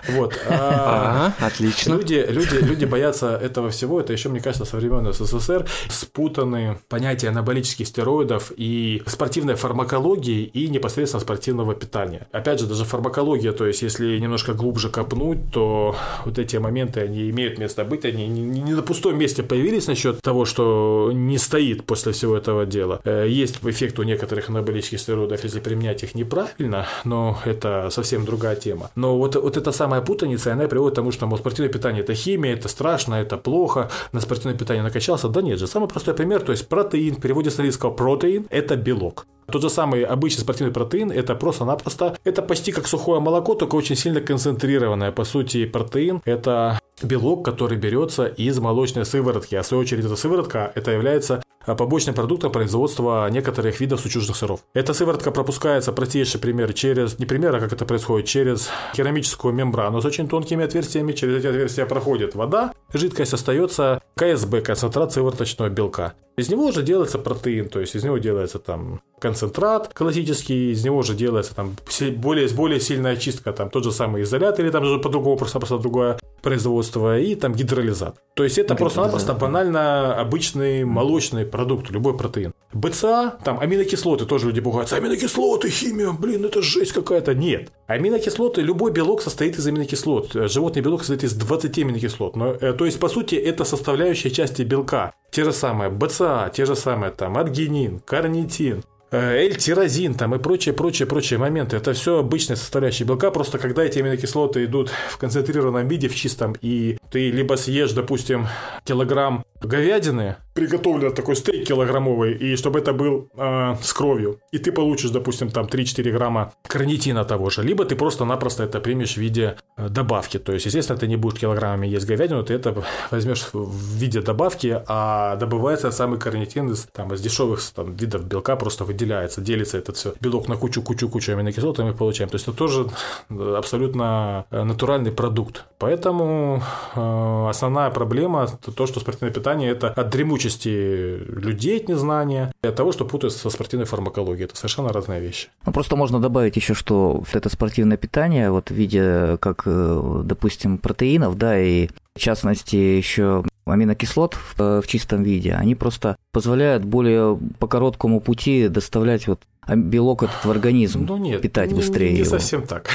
Вот. А, отлично. Люди, люди, люди боятся этого всего. Это еще, мне кажется, со времен СССР спутаны понятия анаболических стероидов и спортивной фармакологии и непосредственно спортивного питания. Опять же, даже фармакология, то есть, если немножко глубже копнуть, то вот эти моменты, они имеют место быть, они не, на пустом месте появились насчет того, что не стоит после всего этого дела. Э, есть эффект у некоторых анаболических стероидов, если применять их неправильно, но это совсем другая тема. Но вот, вот эта самая путаница, она приводит к тому, что мол, спортивное питание – это химия, это страшно, это плохо, на спортивное питание накачался. Да нет же, самый простой пример, то есть протеин, в переводе с английского протеин – это белок. Тот же самый обычный спортивный протеин – это просто-напросто, это почти как сухое молоко, только очень сильно концентрированное. По сути, протеин – это белок, который берется из молочной сыворотки. А в свою очередь, эта сыворотка это является побочным продуктом производства некоторых видов сучужных сыров. Эта сыворотка пропускается, простейший пример, через, не пример, а как это происходит, через керамическую мембрану с очень тонкими отверстиями. Через эти отверстия проходит вода, жидкость остается КСБ, концентрат сывороточного белка. Из него уже делается протеин, то есть из него делается там концентрат классический, из него же делается там более, более сильная очистка, там тот же самый изолят или там же по-другому, просто, просто другое производство и там гидролизат. То есть это просто-напросто банально обычный молочный продукт, любой протеин. БЦА, там аминокислоты, тоже люди пугаются. Аминокислоты, химия, блин, это жесть какая-то. Нет. Аминокислоты, любой белок состоит из аминокислот. Животный белок состоит из 20 аминокислот. Но, э, то есть, по сути, это составляющие части белка. Те же самые БЦА, те же самые там аргинин, карнитин, Э, L-тирозин там и прочие, прочие, прочие моменты. Это все обычные составляющие белка, просто когда эти аминокислоты идут в концентрированном виде, в чистом, и ты либо съешь, допустим, килограмм говядины, приготовлен такой стейк килограммовый, и чтобы это был э, с кровью, и ты получишь, допустим, там 3-4 грамма карнитина того же, либо ты просто-напросто это примешь в виде э, добавки, то есть, естественно, ты не будешь килограммами есть говядину, ты это возьмешь в виде добавки, а добывается самый карнитин из, там, из дешевых там, видов белка, просто выделяется, делится этот все белок на кучу-кучу-кучу аминокислот, и мы получаем, то есть, это тоже абсолютно э, натуральный продукт, поэтому э, основная проблема, то, что спортивное питание это от дремучести людей, от незнания, и от того, что путаются со спортивной фармакологией. Это совершенно разные вещи. Ну, просто можно добавить еще, что это спортивное питание, вот в виде, как, э, допустим, протеинов, да, и в частности еще аминокислот в, в чистом виде, они просто позволяют более по короткому пути доставлять вот белок этот в организм ну, нет, питать быстрее. Не, не его. совсем так.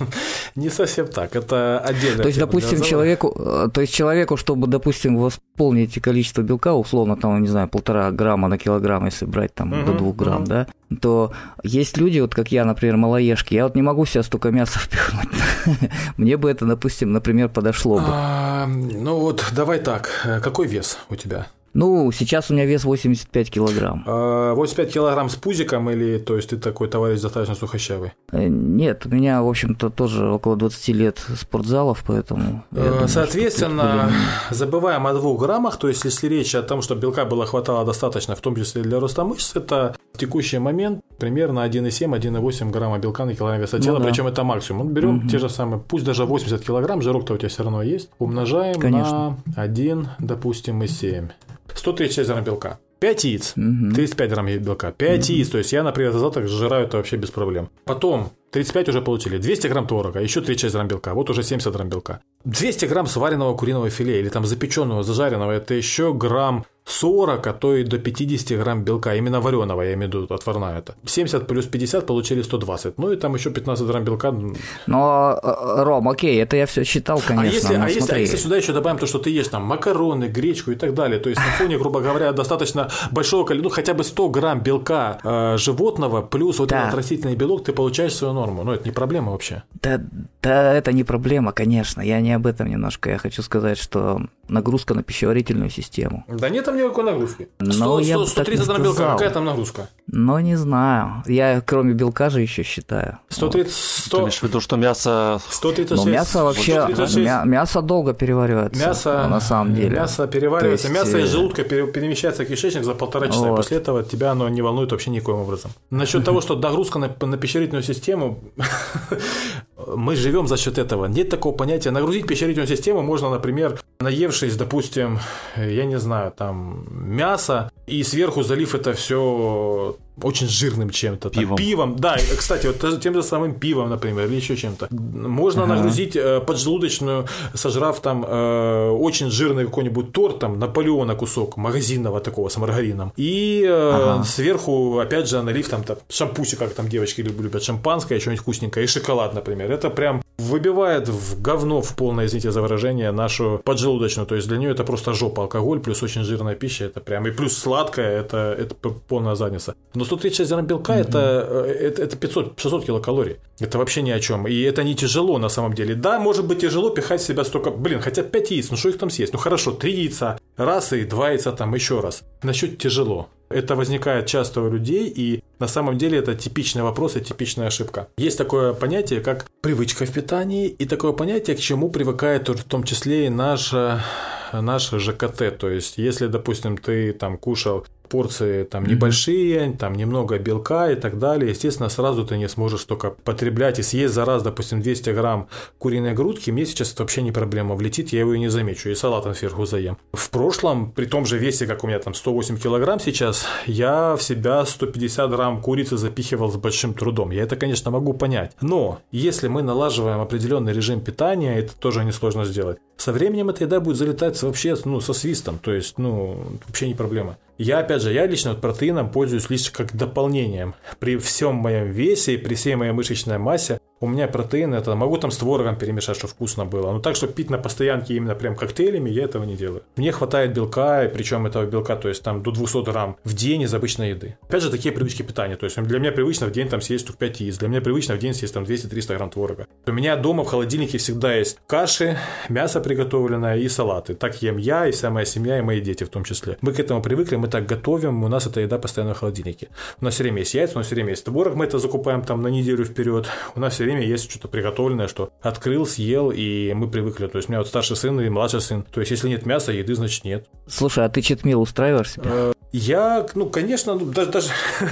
(laughs) не совсем так. Это отдельно. То есть, допустим, человеку, э, то есть человеку, чтобы, допустим, восполнить количество белка, условно, там, не знаю, полтора грамма на килограмм, если брать там угу, до двух грамм, угу. да, то есть люди, вот как я, например, малоежки, я вот не могу себе столько мяса (laughs) впихнуть. Мне бы это, допустим, например, подошло бы. А, ну вот, давай так. Какой вес у тебя? Ну, сейчас у меня вес 85 килограмм. 85 а, килограмм с пузиком или, то есть, ты такой товарищ достаточно сухощавый? Э, нет, у меня, в общем-то, тоже около 20 лет спортзалов, поэтому... Думаю, Соответственно, забываем о двух граммах, то есть, если речь о том, что белка было хватало достаточно, в том числе для роста мышц, это в текущий момент примерно 1,7-1,8 грамма белка на килограмм веса тела, ну, да. причем это максимум. Вот берем угу. те же самые, пусть даже 80 килограмм, жирок-то у тебя все равно есть, умножаем Конечно. на 1, допустим, и 7. 136 грамм белка. 5 яиц, угу. 35 грамм белка, 5 угу. яиц, то есть я, например, за завтрак сжираю это вообще без проблем. Потом 35 уже получили, 200 грамм творога, еще 36 грамм белка, вот уже 70 грамм белка. 200 грамм сваренного куриного филе или там запеченного, зажаренного, это еще грамм 40, а то и до 50 грамм белка, именно вареного, я имею в виду, отварная это. 70 плюс 50 получили 120, ну и там еще 15 грамм белка. Но, э, Ром, окей, это я все считал, а конечно. А если, а если, а если сюда еще добавим то, что ты ешь там макароны, гречку и так далее, то есть на фоне, грубо говоря, достаточно большого количества, ну хотя бы 100 грамм белка э, животного плюс вот да. этот растительный белок, ты получаешь свою норму. Ну это не проблема вообще. Да, да, это не проблема, конечно. Я не об этом немножко. Я хочу сказать, что нагрузка на пищеварительную систему. Да нет там никакой нагрузки. 100, 100, 130 грамм белка, какая там нагрузка? Ну, не знаю. Я кроме белка же еще считаю. 130, 100... Ты имеешь в виду, что мясо... 136. Ну, мясо вообще... 136. мясо долго переваривается. Мясо... На самом деле. Мясо переваривается. Есть... Мясо из э, желудка перемещается в кишечник за полтора часа. Вот. После этого тебя оно не волнует вообще никоим образом. Насчет того, что нагрузка на, на пищеварительную систему... (laughs) мы живем за счет этого. Нет такого понятия. Нагрузить пищеварительную систему можно, например, наевшись, допустим, я не знаю, там, мясо, и сверху залив это все очень жирным чем-то. Пивом. пивом. Да, кстати, вот тем же самым пивом, например, или еще чем-то. Можно ага. нагрузить э, поджелудочную, сожрав там э, очень жирный какой-нибудь торт, там, Наполеона кусок магазинного такого с маргарином. И э, ага. сверху, опять же, налив там, там шампуси, как там девочки любят, шампанское, что-нибудь вкусненькое, и шоколад, например. Это прям выбивает в говно, в полное, извините за выражение, нашу поджелудочную. То есть для нее это просто жопа. Алкоголь плюс очень жирная пища, это прям, и плюс сладкое, это, это полная задница. Но 136 грамм белка mm-hmm. это, э, это, это 500-600 килокалорий. Это вообще ни о чем. И это не тяжело на самом деле. Да, может быть тяжело пихать в себя столько... Блин, хотя 5 яиц, ну что их там съесть? Ну хорошо, 3 яйца, раз и 2 яйца там еще раз. Насчет тяжело. Это возникает часто у людей, и на самом деле это типичный вопрос и типичная ошибка. Есть такое понятие, как привычка в питании, и такое понятие, к чему привыкает в том числе и наш, наш ЖКТ. То есть, если, допустим, ты там кушал порции там небольшие, там немного белка и так далее. Естественно, сразу ты не сможешь только потреблять и съесть за раз, допустим, 200 грамм куриной грудки. Мне сейчас это вообще не проблема. Влетит, я его и не замечу. И салатом сверху заем. В прошлом, при том же весе, как у меня там 108 килограмм сейчас, я в себя 150 грамм курицы запихивал с большим трудом. Я это, конечно, могу понять. Но если мы налаживаем определенный режим питания, это тоже несложно сделать. Со временем эта еда будет залетать вообще ну, со свистом, то есть, ну, вообще не проблема. Я, опять же, я лично протеином пользуюсь лишь как дополнением. При всем моем весе и при всей моей мышечной массе у меня протеин это могу там с творогом перемешать, чтобы вкусно было. Но так, чтобы пить на постоянке именно прям коктейлями, я этого не делаю. Мне хватает белка, причем этого белка, то есть там до 200 грамм в день из обычной еды. Опять же, такие привычки питания. То есть для меня привычно в день там съесть штук 5 яиц. Для меня привычно в день съесть там 200-300 грамм творога. У меня дома в холодильнике всегда есть каши, мясо приготовленное и салаты. Так ем я и вся моя семья и мои дети в том числе. Мы к этому привыкли, мы так готовим, у нас эта еда постоянно в холодильнике. У нас все время есть яйца, у нас все время есть творог, мы это закупаем там на неделю вперед. У нас все время есть что-то приготовленное, что открыл, съел, и мы привыкли. То есть у меня вот старший сын и младший сын. То есть если нет мяса, еды, значит нет. Слушай, а ты читмил устраиваешь себя? Я, ну, конечно, ну, даже, даже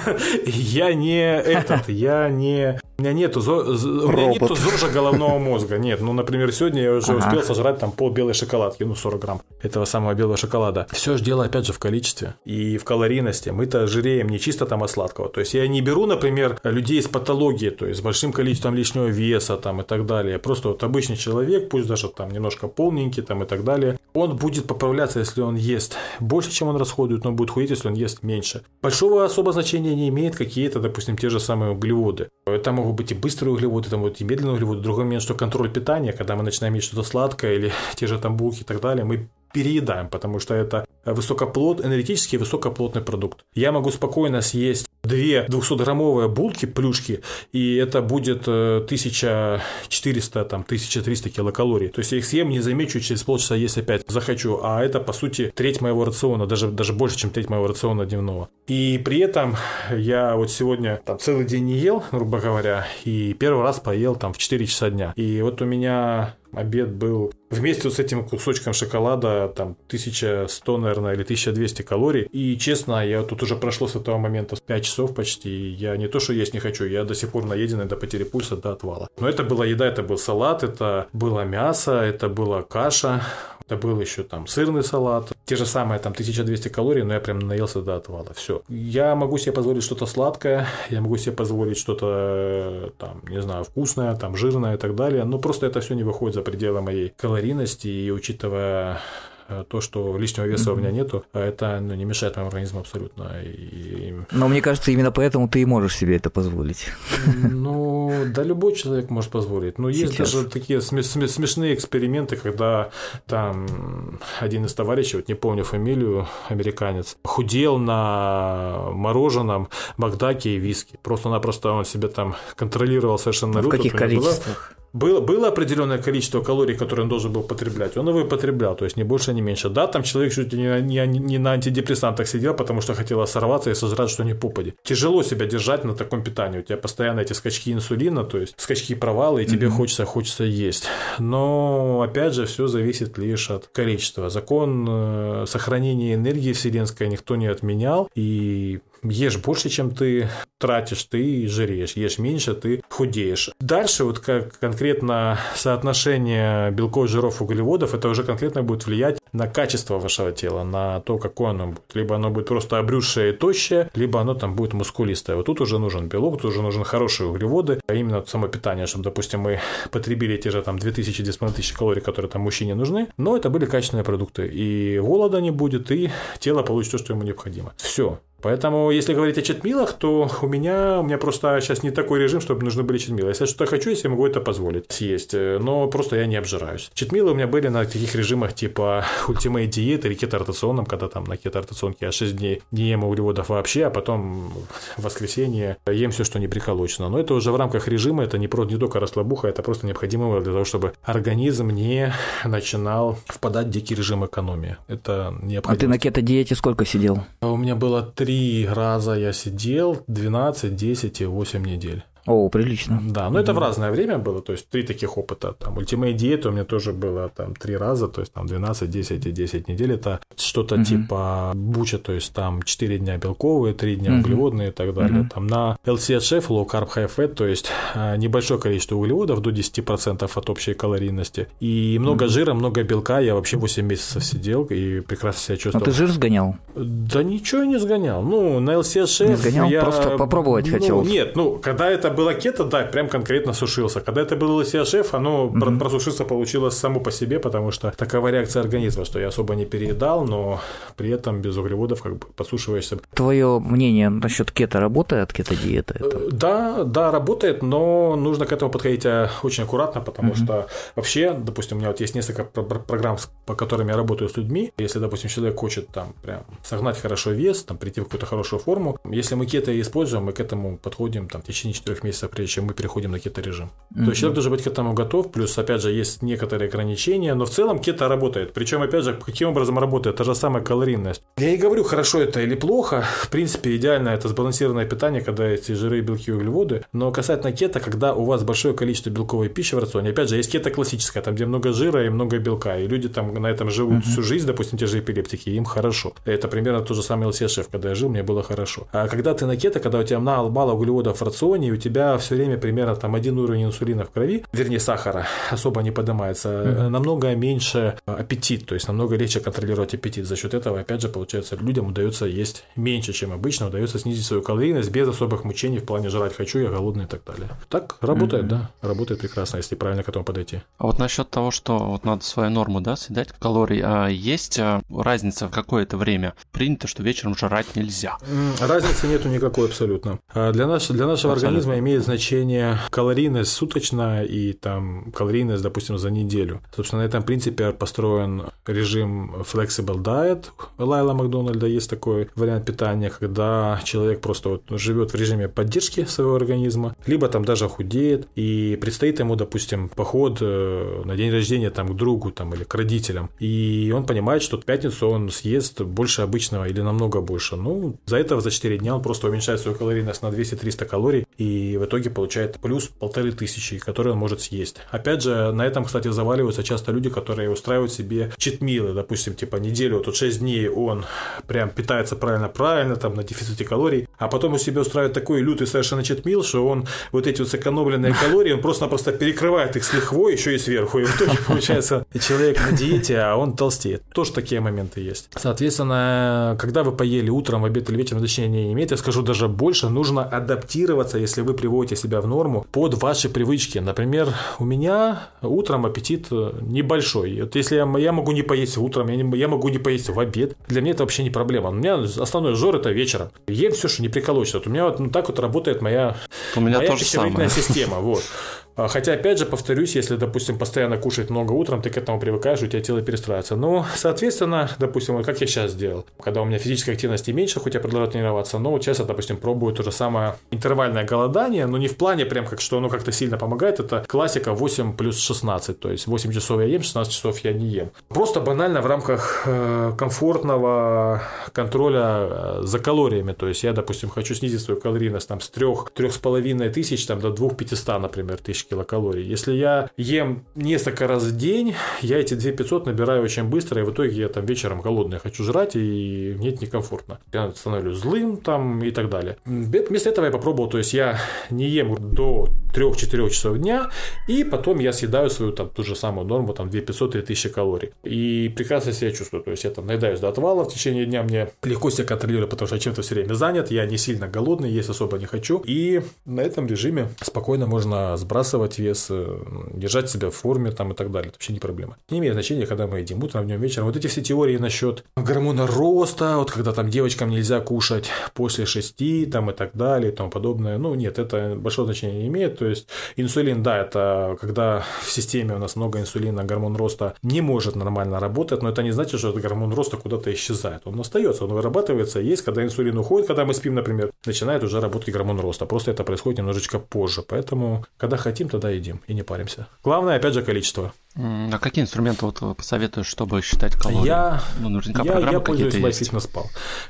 (laughs) я не этот, я не у меня нету, зо... у меня нету зожа головного мозга. Нет, ну, например, сегодня я уже ага. успел сожрать там пол белой шоколадки, ну, 40 грамм этого самого белого шоколада. Все же дело, опять же, в количестве и в калорийности. Мы-то жиреем не чисто там от сладкого. То есть я не беру, например, людей с патологией, то есть с большим количеством лишнего веса там и так далее. Просто вот обычный человек, пусть даже там немножко полненький там и так далее, он будет поправляться, если он ест больше, чем он расходует, но будет худеть, если он ест меньше. Большого особо значения не имеет какие-то, допустим, те же самые углеводы. Это могут быть и быстрые углеводы, там вот и медленные углеводы. Другой момент, что контроль питания, когда мы начинаем есть что-то сладкое или (laughs) те же там булки и так далее, мы переедаем, потому что это высокоплот, энергетический высокоплотный продукт. Я могу спокойно съесть две 200-граммовые булки, плюшки, и это будет 1400, э, там, 1300 килокалорий. То есть я их съем, не замечу, через полчаса есть опять захочу. А это, по сути, треть моего рациона, даже, даже больше, чем треть моего рациона дневного. И при этом я вот сегодня там целый день не ел, грубо говоря, и первый раз поел там в 4 часа дня. И вот у меня обед был вместе с этим кусочком шоколада там 1100, наверное, или 1200 калорий. И честно, я тут уже прошло с этого момента 5 часов почти. Я не то, что есть не хочу, я до сих пор наеденный до потери пульса, до отвала. Но это была еда, это был салат, это было мясо, это была каша, это был еще там сырный салат, те же самые там 1200 калорий, но я прям наелся до отвала. Все. Я могу себе позволить что-то сладкое, я могу себе позволить что-то там, не знаю, вкусное, там жирное и так далее, но просто это все не выходит за пределы моей калорийности и учитывая Э, то, что лишнего веса mm-hmm. у меня нету, а это ну, не мешает моему организму абсолютно. И... Но мне кажется, именно поэтому ты и можешь себе это позволить. Ну, да, любой человек может позволить. Но есть даже такие смешные эксперименты, когда там один из товарищей, вот не помню фамилию, американец, худел на мороженом, Макдаке и виски. Просто-напросто он себе там контролировал совершенно а В каких количествах? Было, было определенное количество калорий, которые он должен был потреблять, он его и потреблял, то есть не больше, не меньше. Да, там человек чуть не, не, не на антидепрессантах сидел, потому что хотел сорваться и сожрать, что не попади. Тяжело себя держать на таком питании, у тебя постоянно эти скачки инсулина, то есть скачки провала, и тебе mm-hmm. хочется, хочется есть. Но, опять же, все зависит лишь от количества. Закон э, сохранения энергии вселенской никто не отменял, и ешь больше, чем ты тратишь, ты жиреешь, ешь меньше, ты худеешь. Дальше вот как конкретно соотношение белков, жиров, углеводов, это уже конкретно будет влиять на качество вашего тела, на то, какое оно будет. Либо оно будет просто обрюзшее и тощее, либо оно там будет мускулистое. Вот тут уже нужен белок, тут уже нужны хорошие углеводы, а именно само питание, чтобы, допустим, мы потребили те же там 2000-2500 калорий, которые там мужчине нужны, но это были качественные продукты. И голода не будет, и тело получит то, что ему необходимо. Все. Поэтому, если говорить о читмилах, то у меня, у меня просто сейчас не такой режим, чтобы нужны были читмилы. Если я что-то хочу, если я могу это позволить съесть, но просто я не обжираюсь. Читмилы у меня были на таких режимах типа Ultimate диеты или кеторотационном, когда там на кеторотационке я 6 дней не ем углеводов вообще, а потом в воскресенье ем все, что не приколочено. Но это уже в рамках режима, это не, просто, не только расслабуха, это просто необходимо для того, чтобы организм не начинал впадать в дикий режим экономии. Это необходимо. А ты на кето-диете сколько сидел? У меня было три раза я сидел, 12, 10 и 8 недель. О, прилично. Да, но это в разное время было, то есть три таких опыта. Там Ultimate диета у меня тоже было там три раза, то есть там 12, 10 и 10 недель. Это что-то угу. типа буча, то есть там 4 дня белковые, 3 дня угу. углеводные и так далее. Там на LCHF, Low Carb High Fat, то есть а, небольшое количество углеводов, до 10% от общей калорийности. И много жира, много белка. Я вообще 8 месяцев сидел и прекрасно себя чувствовал. А ты жир сгонял? Да ничего не сгонял. Ну, на LCHF не сгонял, я... просто попробовать ну, хотел. Нет, ну, когда это было кето, да, прям конкретно сушился. Когда это было LCHF, оно угу. просушиться получилось само по себе, потому что такова реакция организма, что я особо не переедал, но при этом без углеводов как бы подсушиваешься. Твое мнение насчет кето работает, кето-диета? Э, да, да, работает, но нужно к этому подходить э, очень аккуратно, потому угу. что вообще, допустим, у меня вот есть несколько программ, по которым я работаю с людьми. Если, допустим, человек хочет там прям согнать хорошо вес, там прийти в какую-то хорошую форму, если мы кето используем, мы к этому подходим там в течение 4 месяцев, прежде чем мы переходим на кето-режим. Mm-hmm. То есть человек должен быть к этому готов, плюс, опять же, есть некоторые ограничения, но в целом кето работает. Причем, опять же, каким образом работает? Та же самая калорийность. Я и говорю, хорошо это или плохо. В принципе, идеально это сбалансированное питание, когда эти жиры, белки и углеводы. Но касательно кето, когда у вас большое количество белковой пищи в рационе, опять же, есть кето классическая, там, где много жира и много белка, и люди там на этом живут mm-hmm. всю жизнь, допустим, те же эпилептики, им хорошо. Это примерно то же самое LCHF, когда я жил, мне было хорошо. А когда ты на кето, когда у тебя мало углеводов в рационе, и у тебя все время примерно там один уровень инсулина в крови, вернее сахара, особо не поднимается, mm-hmm. намного меньше аппетит, то есть намного легче контролировать аппетит. За счет этого, опять же, получается, людям удается есть меньше, чем обычно, удается снизить свою калорийность без особых мучений в плане жрать хочу, я голодный и так далее. Так работает, mm-hmm. да, работает прекрасно, если правильно к этому подойти. А вот насчет того, что вот надо свою норму, да, съедать калорий, а есть а, разница в какое-то время? Принято, что вечером жрать нельзя. Разницы нету никакой абсолютно. А для, наш, для нашего абсолютно. организма имеет значение калорийность суточная и там калорийность, допустим, за неделю. Собственно, на этом принципе построен режим Flexible Diet. Лайла Макдональда есть такой вариант питания, когда человек просто вот живет в режиме поддержки своего организма, либо там даже худеет, и предстоит ему, допустим, поход э, на день рождения там к другу там, или к родителям, и он понимает, что в пятницу он съест больше обычного или намного больше. Ну, за это за 4 дня он просто уменьшает свою калорийность на 200-300 калорий, и в итоге получает плюс полторы тысячи, которые он может съесть. Опять же, на этом, кстати, заваливаются часто люди, которые устраивают себе читмилы, допустим, типа неделю, тут 6 дней он прям питается правильно-правильно, там на дефиците калорий, а потом у себя устраивает такой лютый совершенно читмил, что он вот эти вот сэкономленные (laughs) калории, он просто-напросто перекрывает их с лихвой еще и сверху, и в итоге (laughs) получается человек на диете, а он толстеет. Тоже такие моменты есть. Соответственно, когда вы поели утром, в обед или вечером, значения не имеет, я скажу даже больше, нужно адаптироваться, если вы приводите себя в норму под ваши привычки. Например, у меня утром аппетит э, небольшой. Вот если я, я могу не поесть утром, я, не, я могу не поесть в обед, для меня это вообще не проблема. У меня основной жор это вечером. Ем все, что не приколочь. Вот у меня вот ну, так вот работает моя, у меня моя пищеварительная система. Вот. А, хотя, опять же, повторюсь, если, допустим, постоянно кушать много утром, ты к этому привыкаешь, у тебя тело перестраивается. Но, соответственно, допустим, как я сейчас сделал, когда у меня физической активности меньше, хоть я продолжаю тренироваться, но сейчас я, допустим, пробую то же самое интервальное голодание, но не в плане прям как, что оно как-то сильно помогает, это классика 8 плюс 16, то есть 8 часов я ем, 16 часов я не ем. Просто банально в рамках э, комфортного контроля э, за калориями, то есть я, допустим, хочу снизить свою калорийность там с 3, 3,5 тысяч там, до 2 500, например, тысяч тысяч килокалорий. Если я ем несколько раз в день, я эти 2500 набираю очень быстро, и в итоге я там вечером голодный хочу жрать, и мне это некомфортно. Я становлюсь злым там и так далее. Вместо этого я попробовал, то есть я не ем до 3-4 часов дня, и потом я съедаю свою там ту же самую норму, там 2500-3000 калорий. И прекрасно себя чувствую, то есть я там наедаюсь до отвала в течение дня, мне легко себя контролирую, потому что я чем-то все время занят, я не сильно голодный, есть особо не хочу, и на этом режиме спокойно можно сбрасывать вес, э, держать себя в форме там и так далее. Это вообще не проблема. Не имеет значения, когда мы едим утром, днем, вечером. Вот эти все теории насчет гормона роста, вот когда там девочкам нельзя кушать после 6 там и так далее и тому подобное. Ну, нет, это большое значение не имеет. То есть инсулин, да, это когда в системе у нас много инсулина, гормон роста не может нормально работать, но это не значит, что этот гормон роста куда-то исчезает. Он остается, он вырабатывается, есть, когда инсулин уходит, когда мы спим, например, начинает уже работать гормон роста. Просто это происходит немножечко позже. Поэтому, когда хотим тогда едим и не паримся. Главное, опять же, количество. А какие инструменты вот посоветуешь, чтобы считать калории? Я, ну, наверняка я, я пользуюсь MyFitnessPal.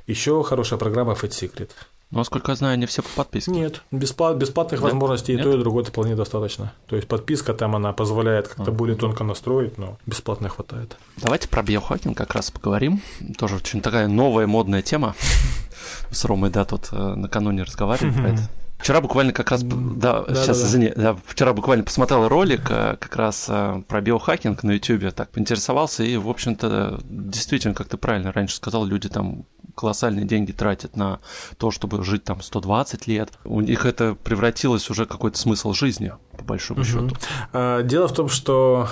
Еще хорошая программа Fat Secret. Ну, насколько я знаю, не все по подписке. Нет, бесплат, бесплатных да? возможностей Нет? и то, и другое вполне достаточно. То есть подписка там, она позволяет как-то а. более тонко настроить, но бесплатно хватает. Давайте про биохакинг как раз поговорим. Тоже очень такая новая модная тема. (laughs) С Ромой, да, тут э, накануне разговаривали про это. Вчера буквально как раз, да, да сейчас, да, извини, да, вчера буквально посмотрел ролик э, как раз э, про биохакинг на YouTube, так поинтересовался, и, в общем-то, действительно, как ты правильно раньше сказал, люди там колоссальные деньги тратят на то, чтобы жить там 120 лет. У них это превратилось уже какой-то смысл жизни, по большому угу. счету. А, дело в том, что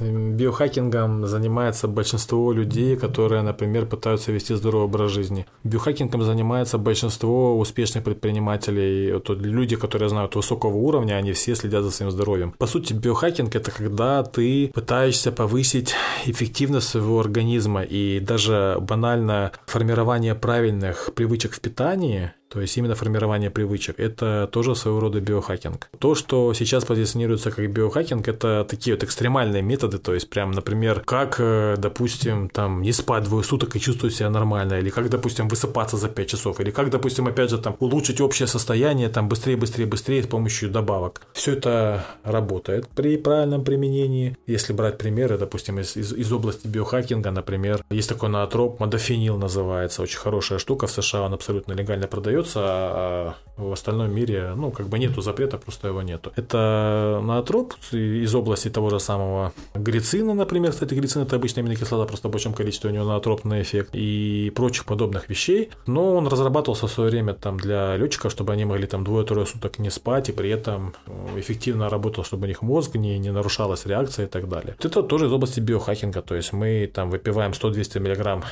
Биохакингом занимается большинство людей, которые, например, пытаются вести здоровый образ жизни. Биохакингом занимается большинство успешных предпринимателей, вот люди, которые знают высокого уровня, они все следят за своим здоровьем. По сути, биохакинг – это когда ты пытаешься повысить эффективность своего организма и даже банально формирование правильных привычек в питании – то есть именно формирование привычек. Это тоже своего рода биохакинг. То, что сейчас позиционируется как биохакинг, это такие вот экстремальные методы, то есть прям, например, как, э, допустим, там не спать двое суток и чувствовать себя нормально, или как, допустим, высыпаться за 5 часов, или как, допустим, опять же, там улучшить общее состояние, там быстрее, быстрее, быстрее с помощью добавок. Все это работает при правильном применении. Если брать примеры, допустим, из, из, из области биохакинга, например, есть такой наотроп, модофенил называется, очень хорошая штука в США, он абсолютно легально продается, продается, а в остальном мире, ну, как бы нету запрета, просто его нету. Это наотроп из области того же самого глицина, например, кстати, глицин это обычная аминокислота, просто в большом количестве у него наотропный эффект и прочих подобных вещей, но он разрабатывался в свое время там для летчиков, чтобы они могли там двое-трое суток не спать и при этом эффективно работал, чтобы у них мозг не, не нарушалась реакция и так далее. Это тоже из области биохакинга, то есть мы там выпиваем 100-200 мг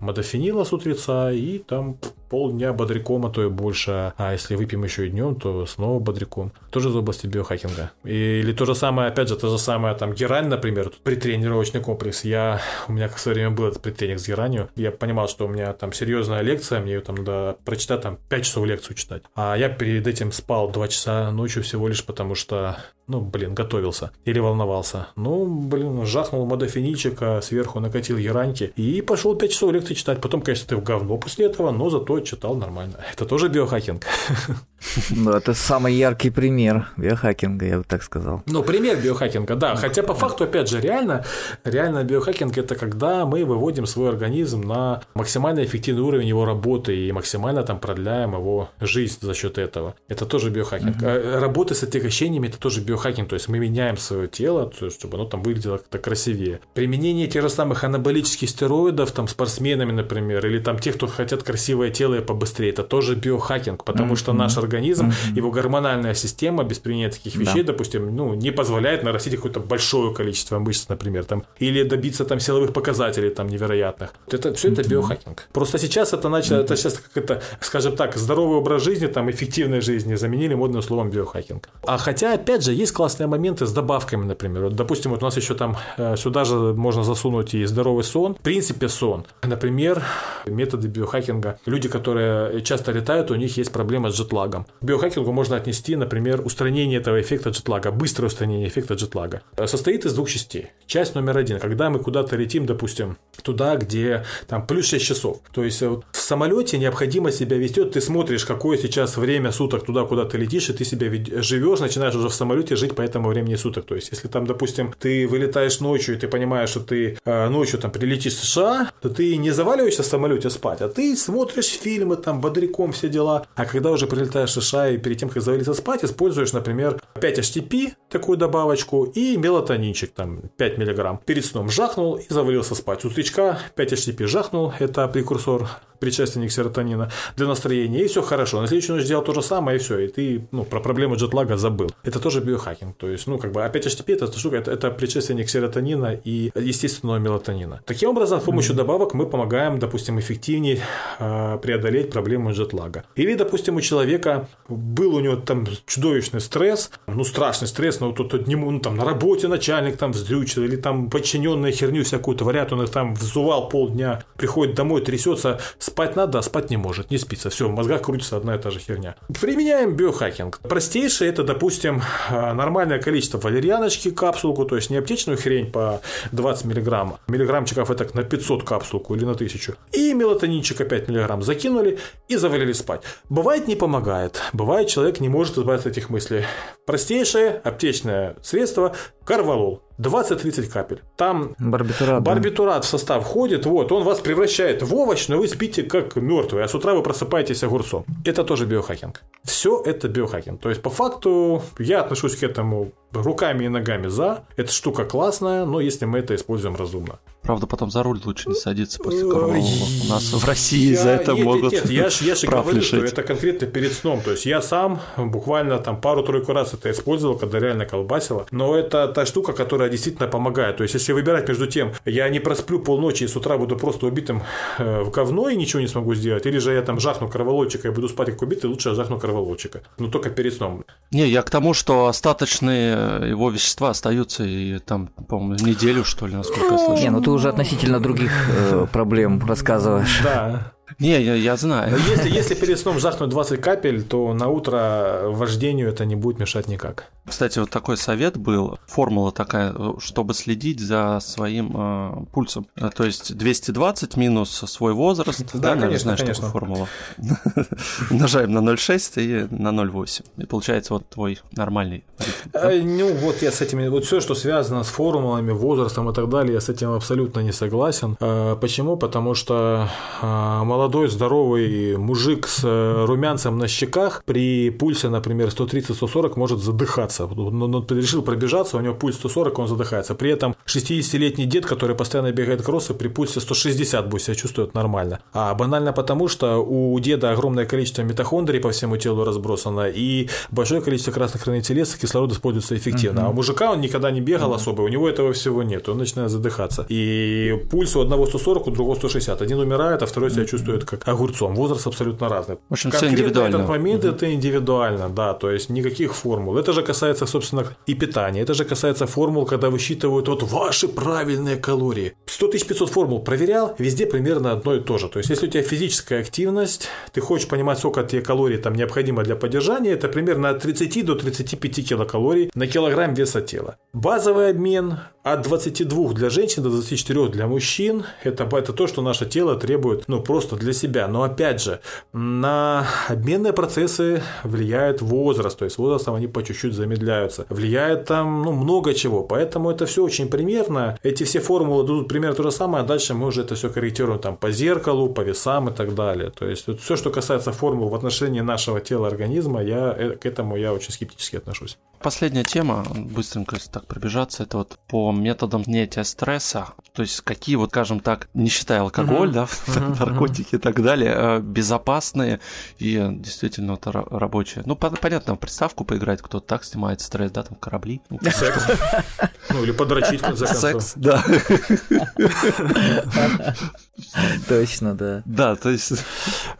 модофенила с утреца и там полдня бодряком, а то и больше. А если выпьем еще и днем, то снова бодряком. Тоже из области биохакинга. Или то же самое, опять же, то же самое там герань, например, притренировочный комплекс. Я, у меня в свое время был этот притренинг с геранью. Я понимал, что у меня там серьезная лекция, мне ее там надо прочитать там 5 часов лекцию читать. А я перед этим спал 2 часа ночью всего лишь потому, что ну, блин, готовился или волновался. Ну, блин, жахнул модофиничика, сверху накатил яраньки и пошел 5 часов лекции читать. Потом, конечно, ты в говно после этого, но зато читал нормально. (laughs) Это тоже биохакинг. (laughs) (laughs) Ну, это самый яркий пример биохакинга, я бы так сказал. Ну, пример биохакинга, да. Хотя по факту, опять же, реально, реально биохакинг – это когда мы выводим свой организм на максимально эффективный уровень его работы и максимально там продляем его жизнь за счет этого. Это тоже биохакинг. Uh-huh. Работа с отягощениями – это тоже биохакинг, то есть мы меняем свое тело, чтобы оно там выглядело как-то красивее. Применение тех же самых анаболических стероидов там спортсменами, например, или там тех, кто хотят красивое тело и побыстрее – это тоже биохакинг, потому uh-huh. что наш организм организм, mm-hmm. его гормональная система без применения таких вещей, да. допустим, ну, не позволяет нарастить какое-то большое количество мышц, например, там, или добиться там силовых показателей там невероятных. Это все это mm-hmm. биохакинг. Просто сейчас это начало, mm-hmm. это сейчас как это, скажем так, здоровый образ жизни, там, эффективной жизни заменили модным словом биохакинг. А хотя, опять же, есть классные моменты с добавками, например. Вот, допустим, вот у нас еще там э, сюда же можно засунуть и здоровый сон. В принципе, сон. Например, методы биохакинга. Люди, которые часто летают, у них есть проблемы с джетлагом джетлагом. К биохакингу можно отнести, например, устранение этого эффекта джетлага, быстрое устранение эффекта джетлага. Состоит из двух частей. Часть номер один, когда мы куда-то летим, допустим, туда, где там плюс 6 часов. То есть в самолете необходимо себя вести, ты смотришь, какое сейчас время суток туда, куда ты летишь, и ты себя живешь, начинаешь уже в самолете жить по этому времени суток. То есть, если там, допустим, ты вылетаешь ночью, и ты понимаешь, что ты э, ночью там прилетишь в США, то ты не заваливаешься в самолете спать, а ты смотришь фильмы, там, бодряком все дела. А когда уже прилетаешь США и перед тем, как завалиться спать, используешь, например, 5 HTP, такую добавочку, и мелатонинчик, там, 5 мг. Перед сном жахнул и завалился спать. Утречка 5 HTP жахнул, это прекурсор предшественник серотонина для настроения, и все хорошо. На следующую ночь сделал то же самое, и все, и ты ну, про проблему джетлага забыл. Это тоже биохакинг. То есть, ну, как бы, опять HTP, это штука, это, это предшественник серотонина и естественного мелатонина. Таким образом, с помощью mm-hmm. добавок мы помогаем, допустим, эффективнее э, преодолеть проблему джетлага. Или, допустим, у человека был у него там чудовищный стресс, ну, страшный стресс, но тут, тут нему, ну, там, на работе начальник там вздрючил, или там подчиненные херню всякую творят, он их там взувал полдня, приходит домой, трясется, Спать надо, а спать не может, не спится. Все, в мозгах крутится одна и та же херня. Применяем биохакинг. Простейшее это, допустим, а, нормальное количество валерьяночки капсулку, то есть не аптечную хрень по 20 миллиграмм, миллиграммчиков это на 500 капсулку или на 1000. И мелатонинчика 5 миллиграмм закинули и завалили спать. Бывает не помогает, бывает человек не может избавиться от этих мыслей. Простейшее аптечное средство – карвалол. 20-30 капель. Там барбитурат, барбитурат да. в состав входит, вот, он вас превращает в овощ, но вы спите как мертвый, а с утра вы просыпаетесь огурцом. Это тоже биохакинг. Все это биохакинг. То есть, по факту, я отношусь к этому руками и ногами за. Эта штука классная, но если мы это используем разумно. Правда, потом за руль лучше не садиться после коронавируса. У нас в России я, за это нет, могут Нет, я же я ж говорю, лишить. что это конкретно перед сном. То есть я сам буквально там пару-тройку раз это использовал, когда реально колбасило. Но это та штука, которая действительно помогает. То есть если выбирать между тем, я не просплю полночи и с утра буду просто убитым э, в говно и ничего не смогу сделать, или же я там жахну кроволольчика и буду спать как убитый, лучше я жахну кроволольчика. Но только перед сном. Не, я к тому, что остаточные его вещества остаются и там, по-моему, неделю, что ли, насколько я слышал. Не, ну ты уже относительно других э, проблем рассказываешь. Да. Не, я, я знаю. Если, если перед сном жахнуть 20 капель, то на утро вождению это не будет мешать никак. Кстати, вот такой совет был, формула такая, чтобы следить за своим э, пульсом. Э, то есть 220 минус свой возраст, да, да конечно, знаешь конечно. такую формулу. (laughs) Умножаем на 0,6 и на 0,8. И получается вот твой нормальный э, Ну вот я с этими, вот все, что связано с формулами, возрастом и так далее, я с этим абсолютно не согласен. Э, почему? Потому что молодой, здоровый мужик с румянцем на щеках при пульсе, например, 130-140 может задыхаться. Он, решил пробежаться, у него пульс 140, он задыхается. При этом 60-летний дед, который постоянно бегает кроссы, при пульсе 160 будет себя чувствовать нормально. А банально потому, что у деда огромное количество митохондрий по всему телу разбросано, и большое количество красных хранителей телеса кислород используется эффективно. Uh-huh. А у мужика он никогда не бегал uh-huh. особо, у него этого всего нет, он начинает задыхаться. И пульс у одного 140, у другого 160. Один умирает, а второй себя чувствует как огурцом. Возраст абсолютно разный. В общем, все индивидуально. этот момент uh-huh. это индивидуально, да, то есть никаких формул. Это же касается касается, собственно, и питания. Это же касается формул, когда высчитывают вот ваши правильные калории. 100 500 формул проверял, везде примерно одно и то же. То есть, если у тебя физическая активность, ты хочешь понимать, сколько тебе калорий там необходимо для поддержания, это примерно от 30 до 35 килокалорий на килограмм веса тела. Базовый обмен от 22 для женщин до 24 для мужчин. Это, это то, что наше тело требует, ну, просто для себя. Но опять же, на обменные процессы влияет возраст. То есть, возрастом они по чуть-чуть замедляются. Влияет там, ну, много чего. Поэтому это все очень примерно. Эти все формулы дадут примерно то же самое, а дальше мы уже это все корректируем там по зеркалу, по весам и так далее. То есть, вот все, что касается формул в отношении нашего тела, организма, я, э, к этому я очень скептически отношусь. Последняя тема, быстренько, если так пробежаться, это вот по методам снятия стресса, то есть какие вот, скажем так, не считая алкоголь, uh-huh. да, (laughs) uh-huh. наркотики и так далее, э, безопасные и действительно вот рабочие. Ну, понятно, в приставку поиграть, кто-то так снимает стресс, да, там корабли. Ну, (laughs) Секс. Ну, или подрочить, в конце концов. Секс, да. (laughs) Точно, да. Да, то есть...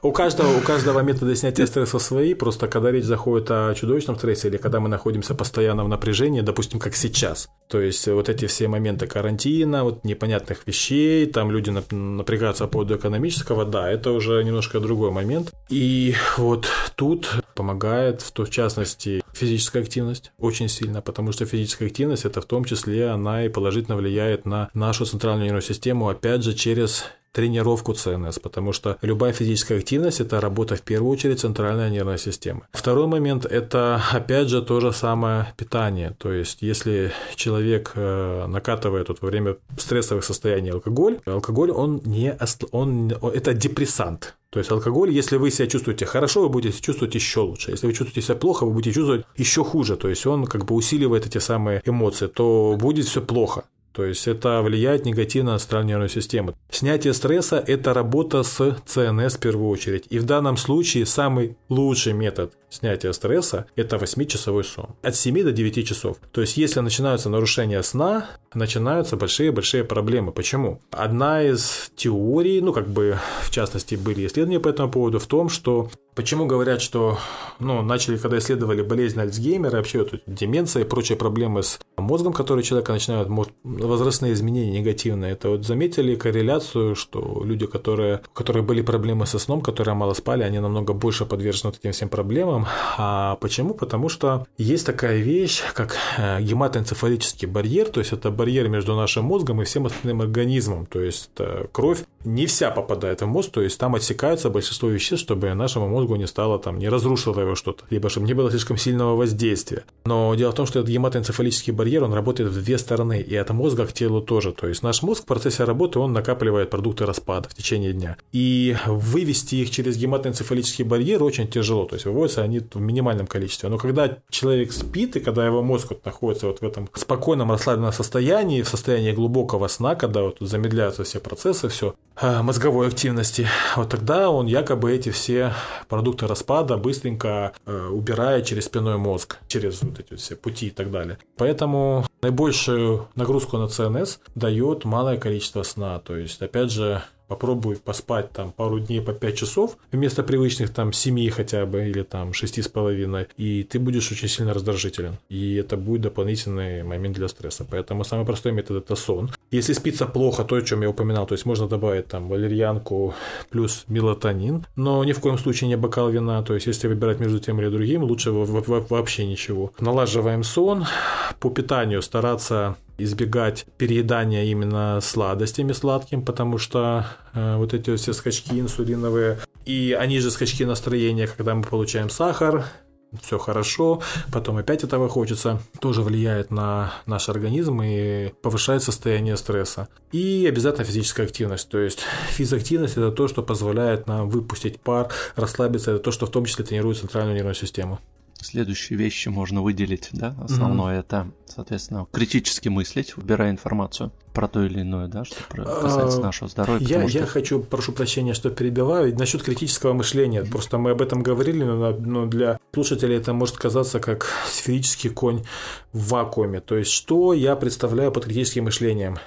У каждого, у каждого метода снятия стресса свои, просто когда речь заходит о чудовищном стрессе или когда мы находимся постоянно в напряжении, допустим, как сейчас, то есть вот эти все моменты карантина, вот непонятных вещей, там люди напрягаются по поводу экономического, да, это уже немножко другой момент. И вот тут помогает, в, в частности, физическая активность очень сильно, потому что физическая активность это в том числе она и положительно влияет на нашу центральную нервную систему, опять же, через тренировку ЦНС, потому что любая физическая активность – это работа в первую очередь центральной нервной системы. Второй момент – это, опять же, то же самое питание. То есть, если человек э, накатывает вот во время стрессовых состояний алкоголь, алкоголь, он не… Он, это депрессант. То есть алкоголь, если вы себя чувствуете хорошо, вы будете чувствовать еще лучше. Если вы чувствуете себя плохо, вы будете чувствовать еще хуже. То есть он как бы усиливает эти самые эмоции, то будет все плохо. То есть это влияет негативно на центральную нервную систему. Снятие стресса – это работа с ЦНС в первую очередь. И в данном случае самый лучший метод снятия стресса – это 8-часовой сон. От 7 до 9 часов. То есть если начинаются нарушения сна, начинаются большие-большие проблемы. Почему? Одна из теорий, ну как бы в частности были исследования по этому поводу, в том, что Почему говорят, что ну, начали, когда исследовали болезнь Альцгеймера, вообще вот деменция и прочие проблемы с мозгом, которые у человека начинают, возрастные изменения негативные, это вот заметили корреляцию, что люди, которые, у которых были проблемы со сном, которые мало спали, они намного больше подвержены этим всем проблемам. А почему? Потому что есть такая вещь, как э, гематоэнцефалический барьер, то есть это барьер между нашим мозгом и всем остальным организмом, то есть э, кровь не вся попадает в мозг, то есть там отсекаются большинство веществ, чтобы нашему мозгу не стало там, не разрушило его что-то, либо чтобы не было слишком сильного воздействия. Но дело в том, что этот гематоэнцефалический барьер, он работает в две стороны, и от мозга к телу тоже. То есть наш мозг в процессе работы, он накапливает продукты распада в течение дня. И вывести их через гематоэнцефалический барьер очень тяжело, то есть выводятся они в минимальном количестве. Но когда человек спит, и когда его мозг вот находится вот в этом спокойном, расслабленном состоянии, в состоянии глубокого сна, когда вот замедляются все процессы, все, Э, мозговой активности, вот тогда он якобы эти все продукты распада быстренько э, убирает через спинной мозг, через вот эти все пути и так далее. Поэтому наибольшую нагрузку на ЦНС дает малое количество сна. То есть, опять же, попробуй поспать там пару дней по 5 часов вместо привычных там 7 хотя бы или там шести с половиной, и ты будешь очень сильно раздражителен. И это будет дополнительный момент для стресса. Поэтому самый простой метод это сон. Если спится плохо, то, о чем я упоминал, то есть можно добавить там валерьянку плюс мелатонин, но ни в коем случае не бокал вина, то есть если выбирать между тем или другим, лучше вообще ничего. Налаживаем сон, по питанию стараться избегать переедания именно сладостями сладким, потому что э, вот эти все скачки инсулиновые, и они же скачки настроения, когда мы получаем сахар, все хорошо, потом опять этого хочется, тоже влияет на наш организм и повышает состояние стресса. И обязательно физическая активность, то есть физактивность это то, что позволяет нам выпустить пар, расслабиться, это то, что в том числе тренирует центральную нервную систему. Следующие вещи можно выделить, да? Основное mm-hmm. это, соответственно, критически мыслить, выбирая информацию про то или иное, да, что касается а, нашего здоровья. Я, что... я хочу, прошу прощения, что перебиваю, насчет критического мышления. Mm-hmm. Просто мы об этом говорили, но, но для слушателей это может казаться как сферический конь в вакууме. То есть, что я представляю под критическим мышлением?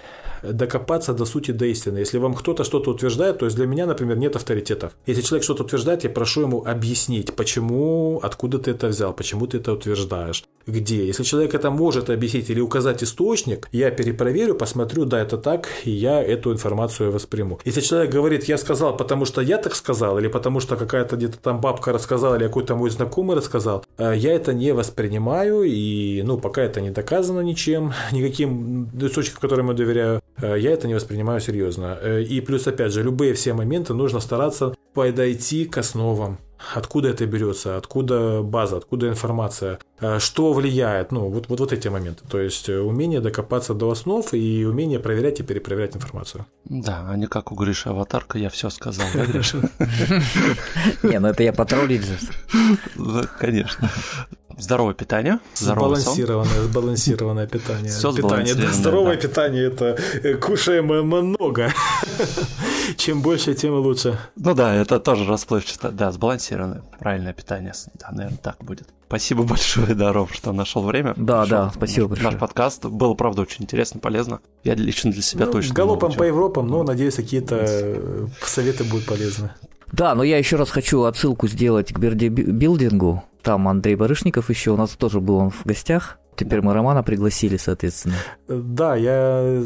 Докопаться до сути, до истины. Если вам кто-то что-то утверждает, то есть для меня, например, нет авторитетов. Если человек что-то утверждает, я прошу ему объяснить, почему, откуда ты это взял, почему ты это утверждаешь где. Если человек это может объяснить или указать источник, я перепроверю, посмотрю, да, это так, и я эту информацию восприму. Если человек говорит, я сказал, потому что я так сказал, или потому что какая-то где-то там бабка рассказала, или какой-то мой знакомый рассказал, э, я это не воспринимаю, и, ну, пока это не доказано ничем, никаким источником, которым я доверяю, я это не воспринимаю серьезно. Э, и плюс, опять же, любые все моменты нужно стараться подойти к основам откуда это берется, откуда база, откуда информация, э, что влияет, ну, вот, вот, вот эти моменты. То есть э, умение докопаться до основ и умение проверять и перепроверять информацию. Да, а не как у Гриши аватарка, я все сказал, да, Гриша? (laughs) Не, ну это я потроллить же. Конечно. Здоровое питание. Сбалансированное, сбалансированное питание. Все питание. Да, здоровое да. питание это э, кушаем много. Чем больше, тем лучше. Ну да, это тоже расплывчато. Да, сбалансированное, правильное питание. Да, наверное, так будет. Спасибо большое, Даров, что нашел время. Да, да, спасибо большое. Наш подкаст было, правда, очень интересно, полезно. Я лично для себя ну, точно. Галопом по Европам, но, надеюсь, какие-то э, советы будут полезны. Да, но я еще раз хочу отсылку сделать к бердибилдингу. Там Андрей Барышников еще у нас тоже был он в гостях. Теперь мы Романа пригласили, соответственно. Да, я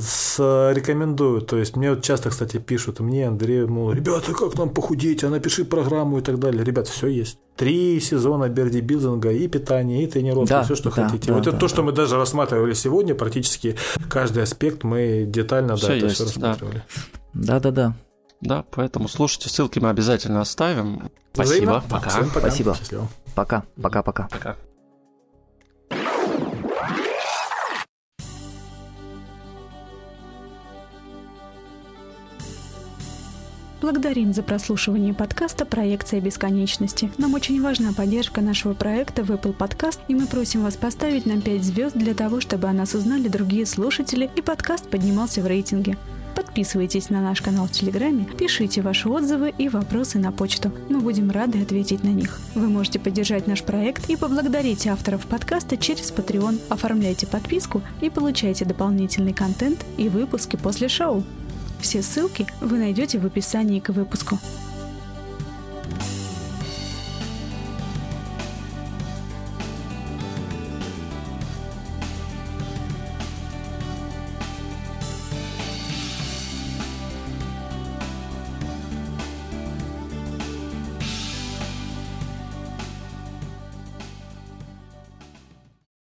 рекомендую. То есть мне вот часто, кстати, пишут мне, Андрей, мол, ребята, как нам похудеть, а напиши программу и так далее. Ребята, все есть. Три сезона Берди Билдинга и питание, и тренировки, да, все, что да, хотите. Да, вот да, это да, то, что мы даже рассматривали сегодня, практически каждый аспект мы детально все да, есть, рассматривали. Да, да, да. Да, поэтому слушайте, ссылки мы обязательно оставим. Спасибо. Пока. Всем пока. Спасибо. Счастливо. Пока. Пока-пока. Пока. Благодарим за прослушивание подкаста «Проекция бесконечности». Нам очень важна поддержка нашего проекта в Apple Podcast, и мы просим вас поставить нам 5 звезд для того, чтобы о нас узнали другие слушатели и подкаст поднимался в рейтинге. Подписывайтесь на наш канал в Телеграме, пишите ваши отзывы и вопросы на почту. Мы будем рады ответить на них. Вы можете поддержать наш проект и поблагодарить авторов подкаста через Patreon. Оформляйте подписку и получайте дополнительный контент и выпуски после шоу. Все ссылки вы найдете в описании к выпуску.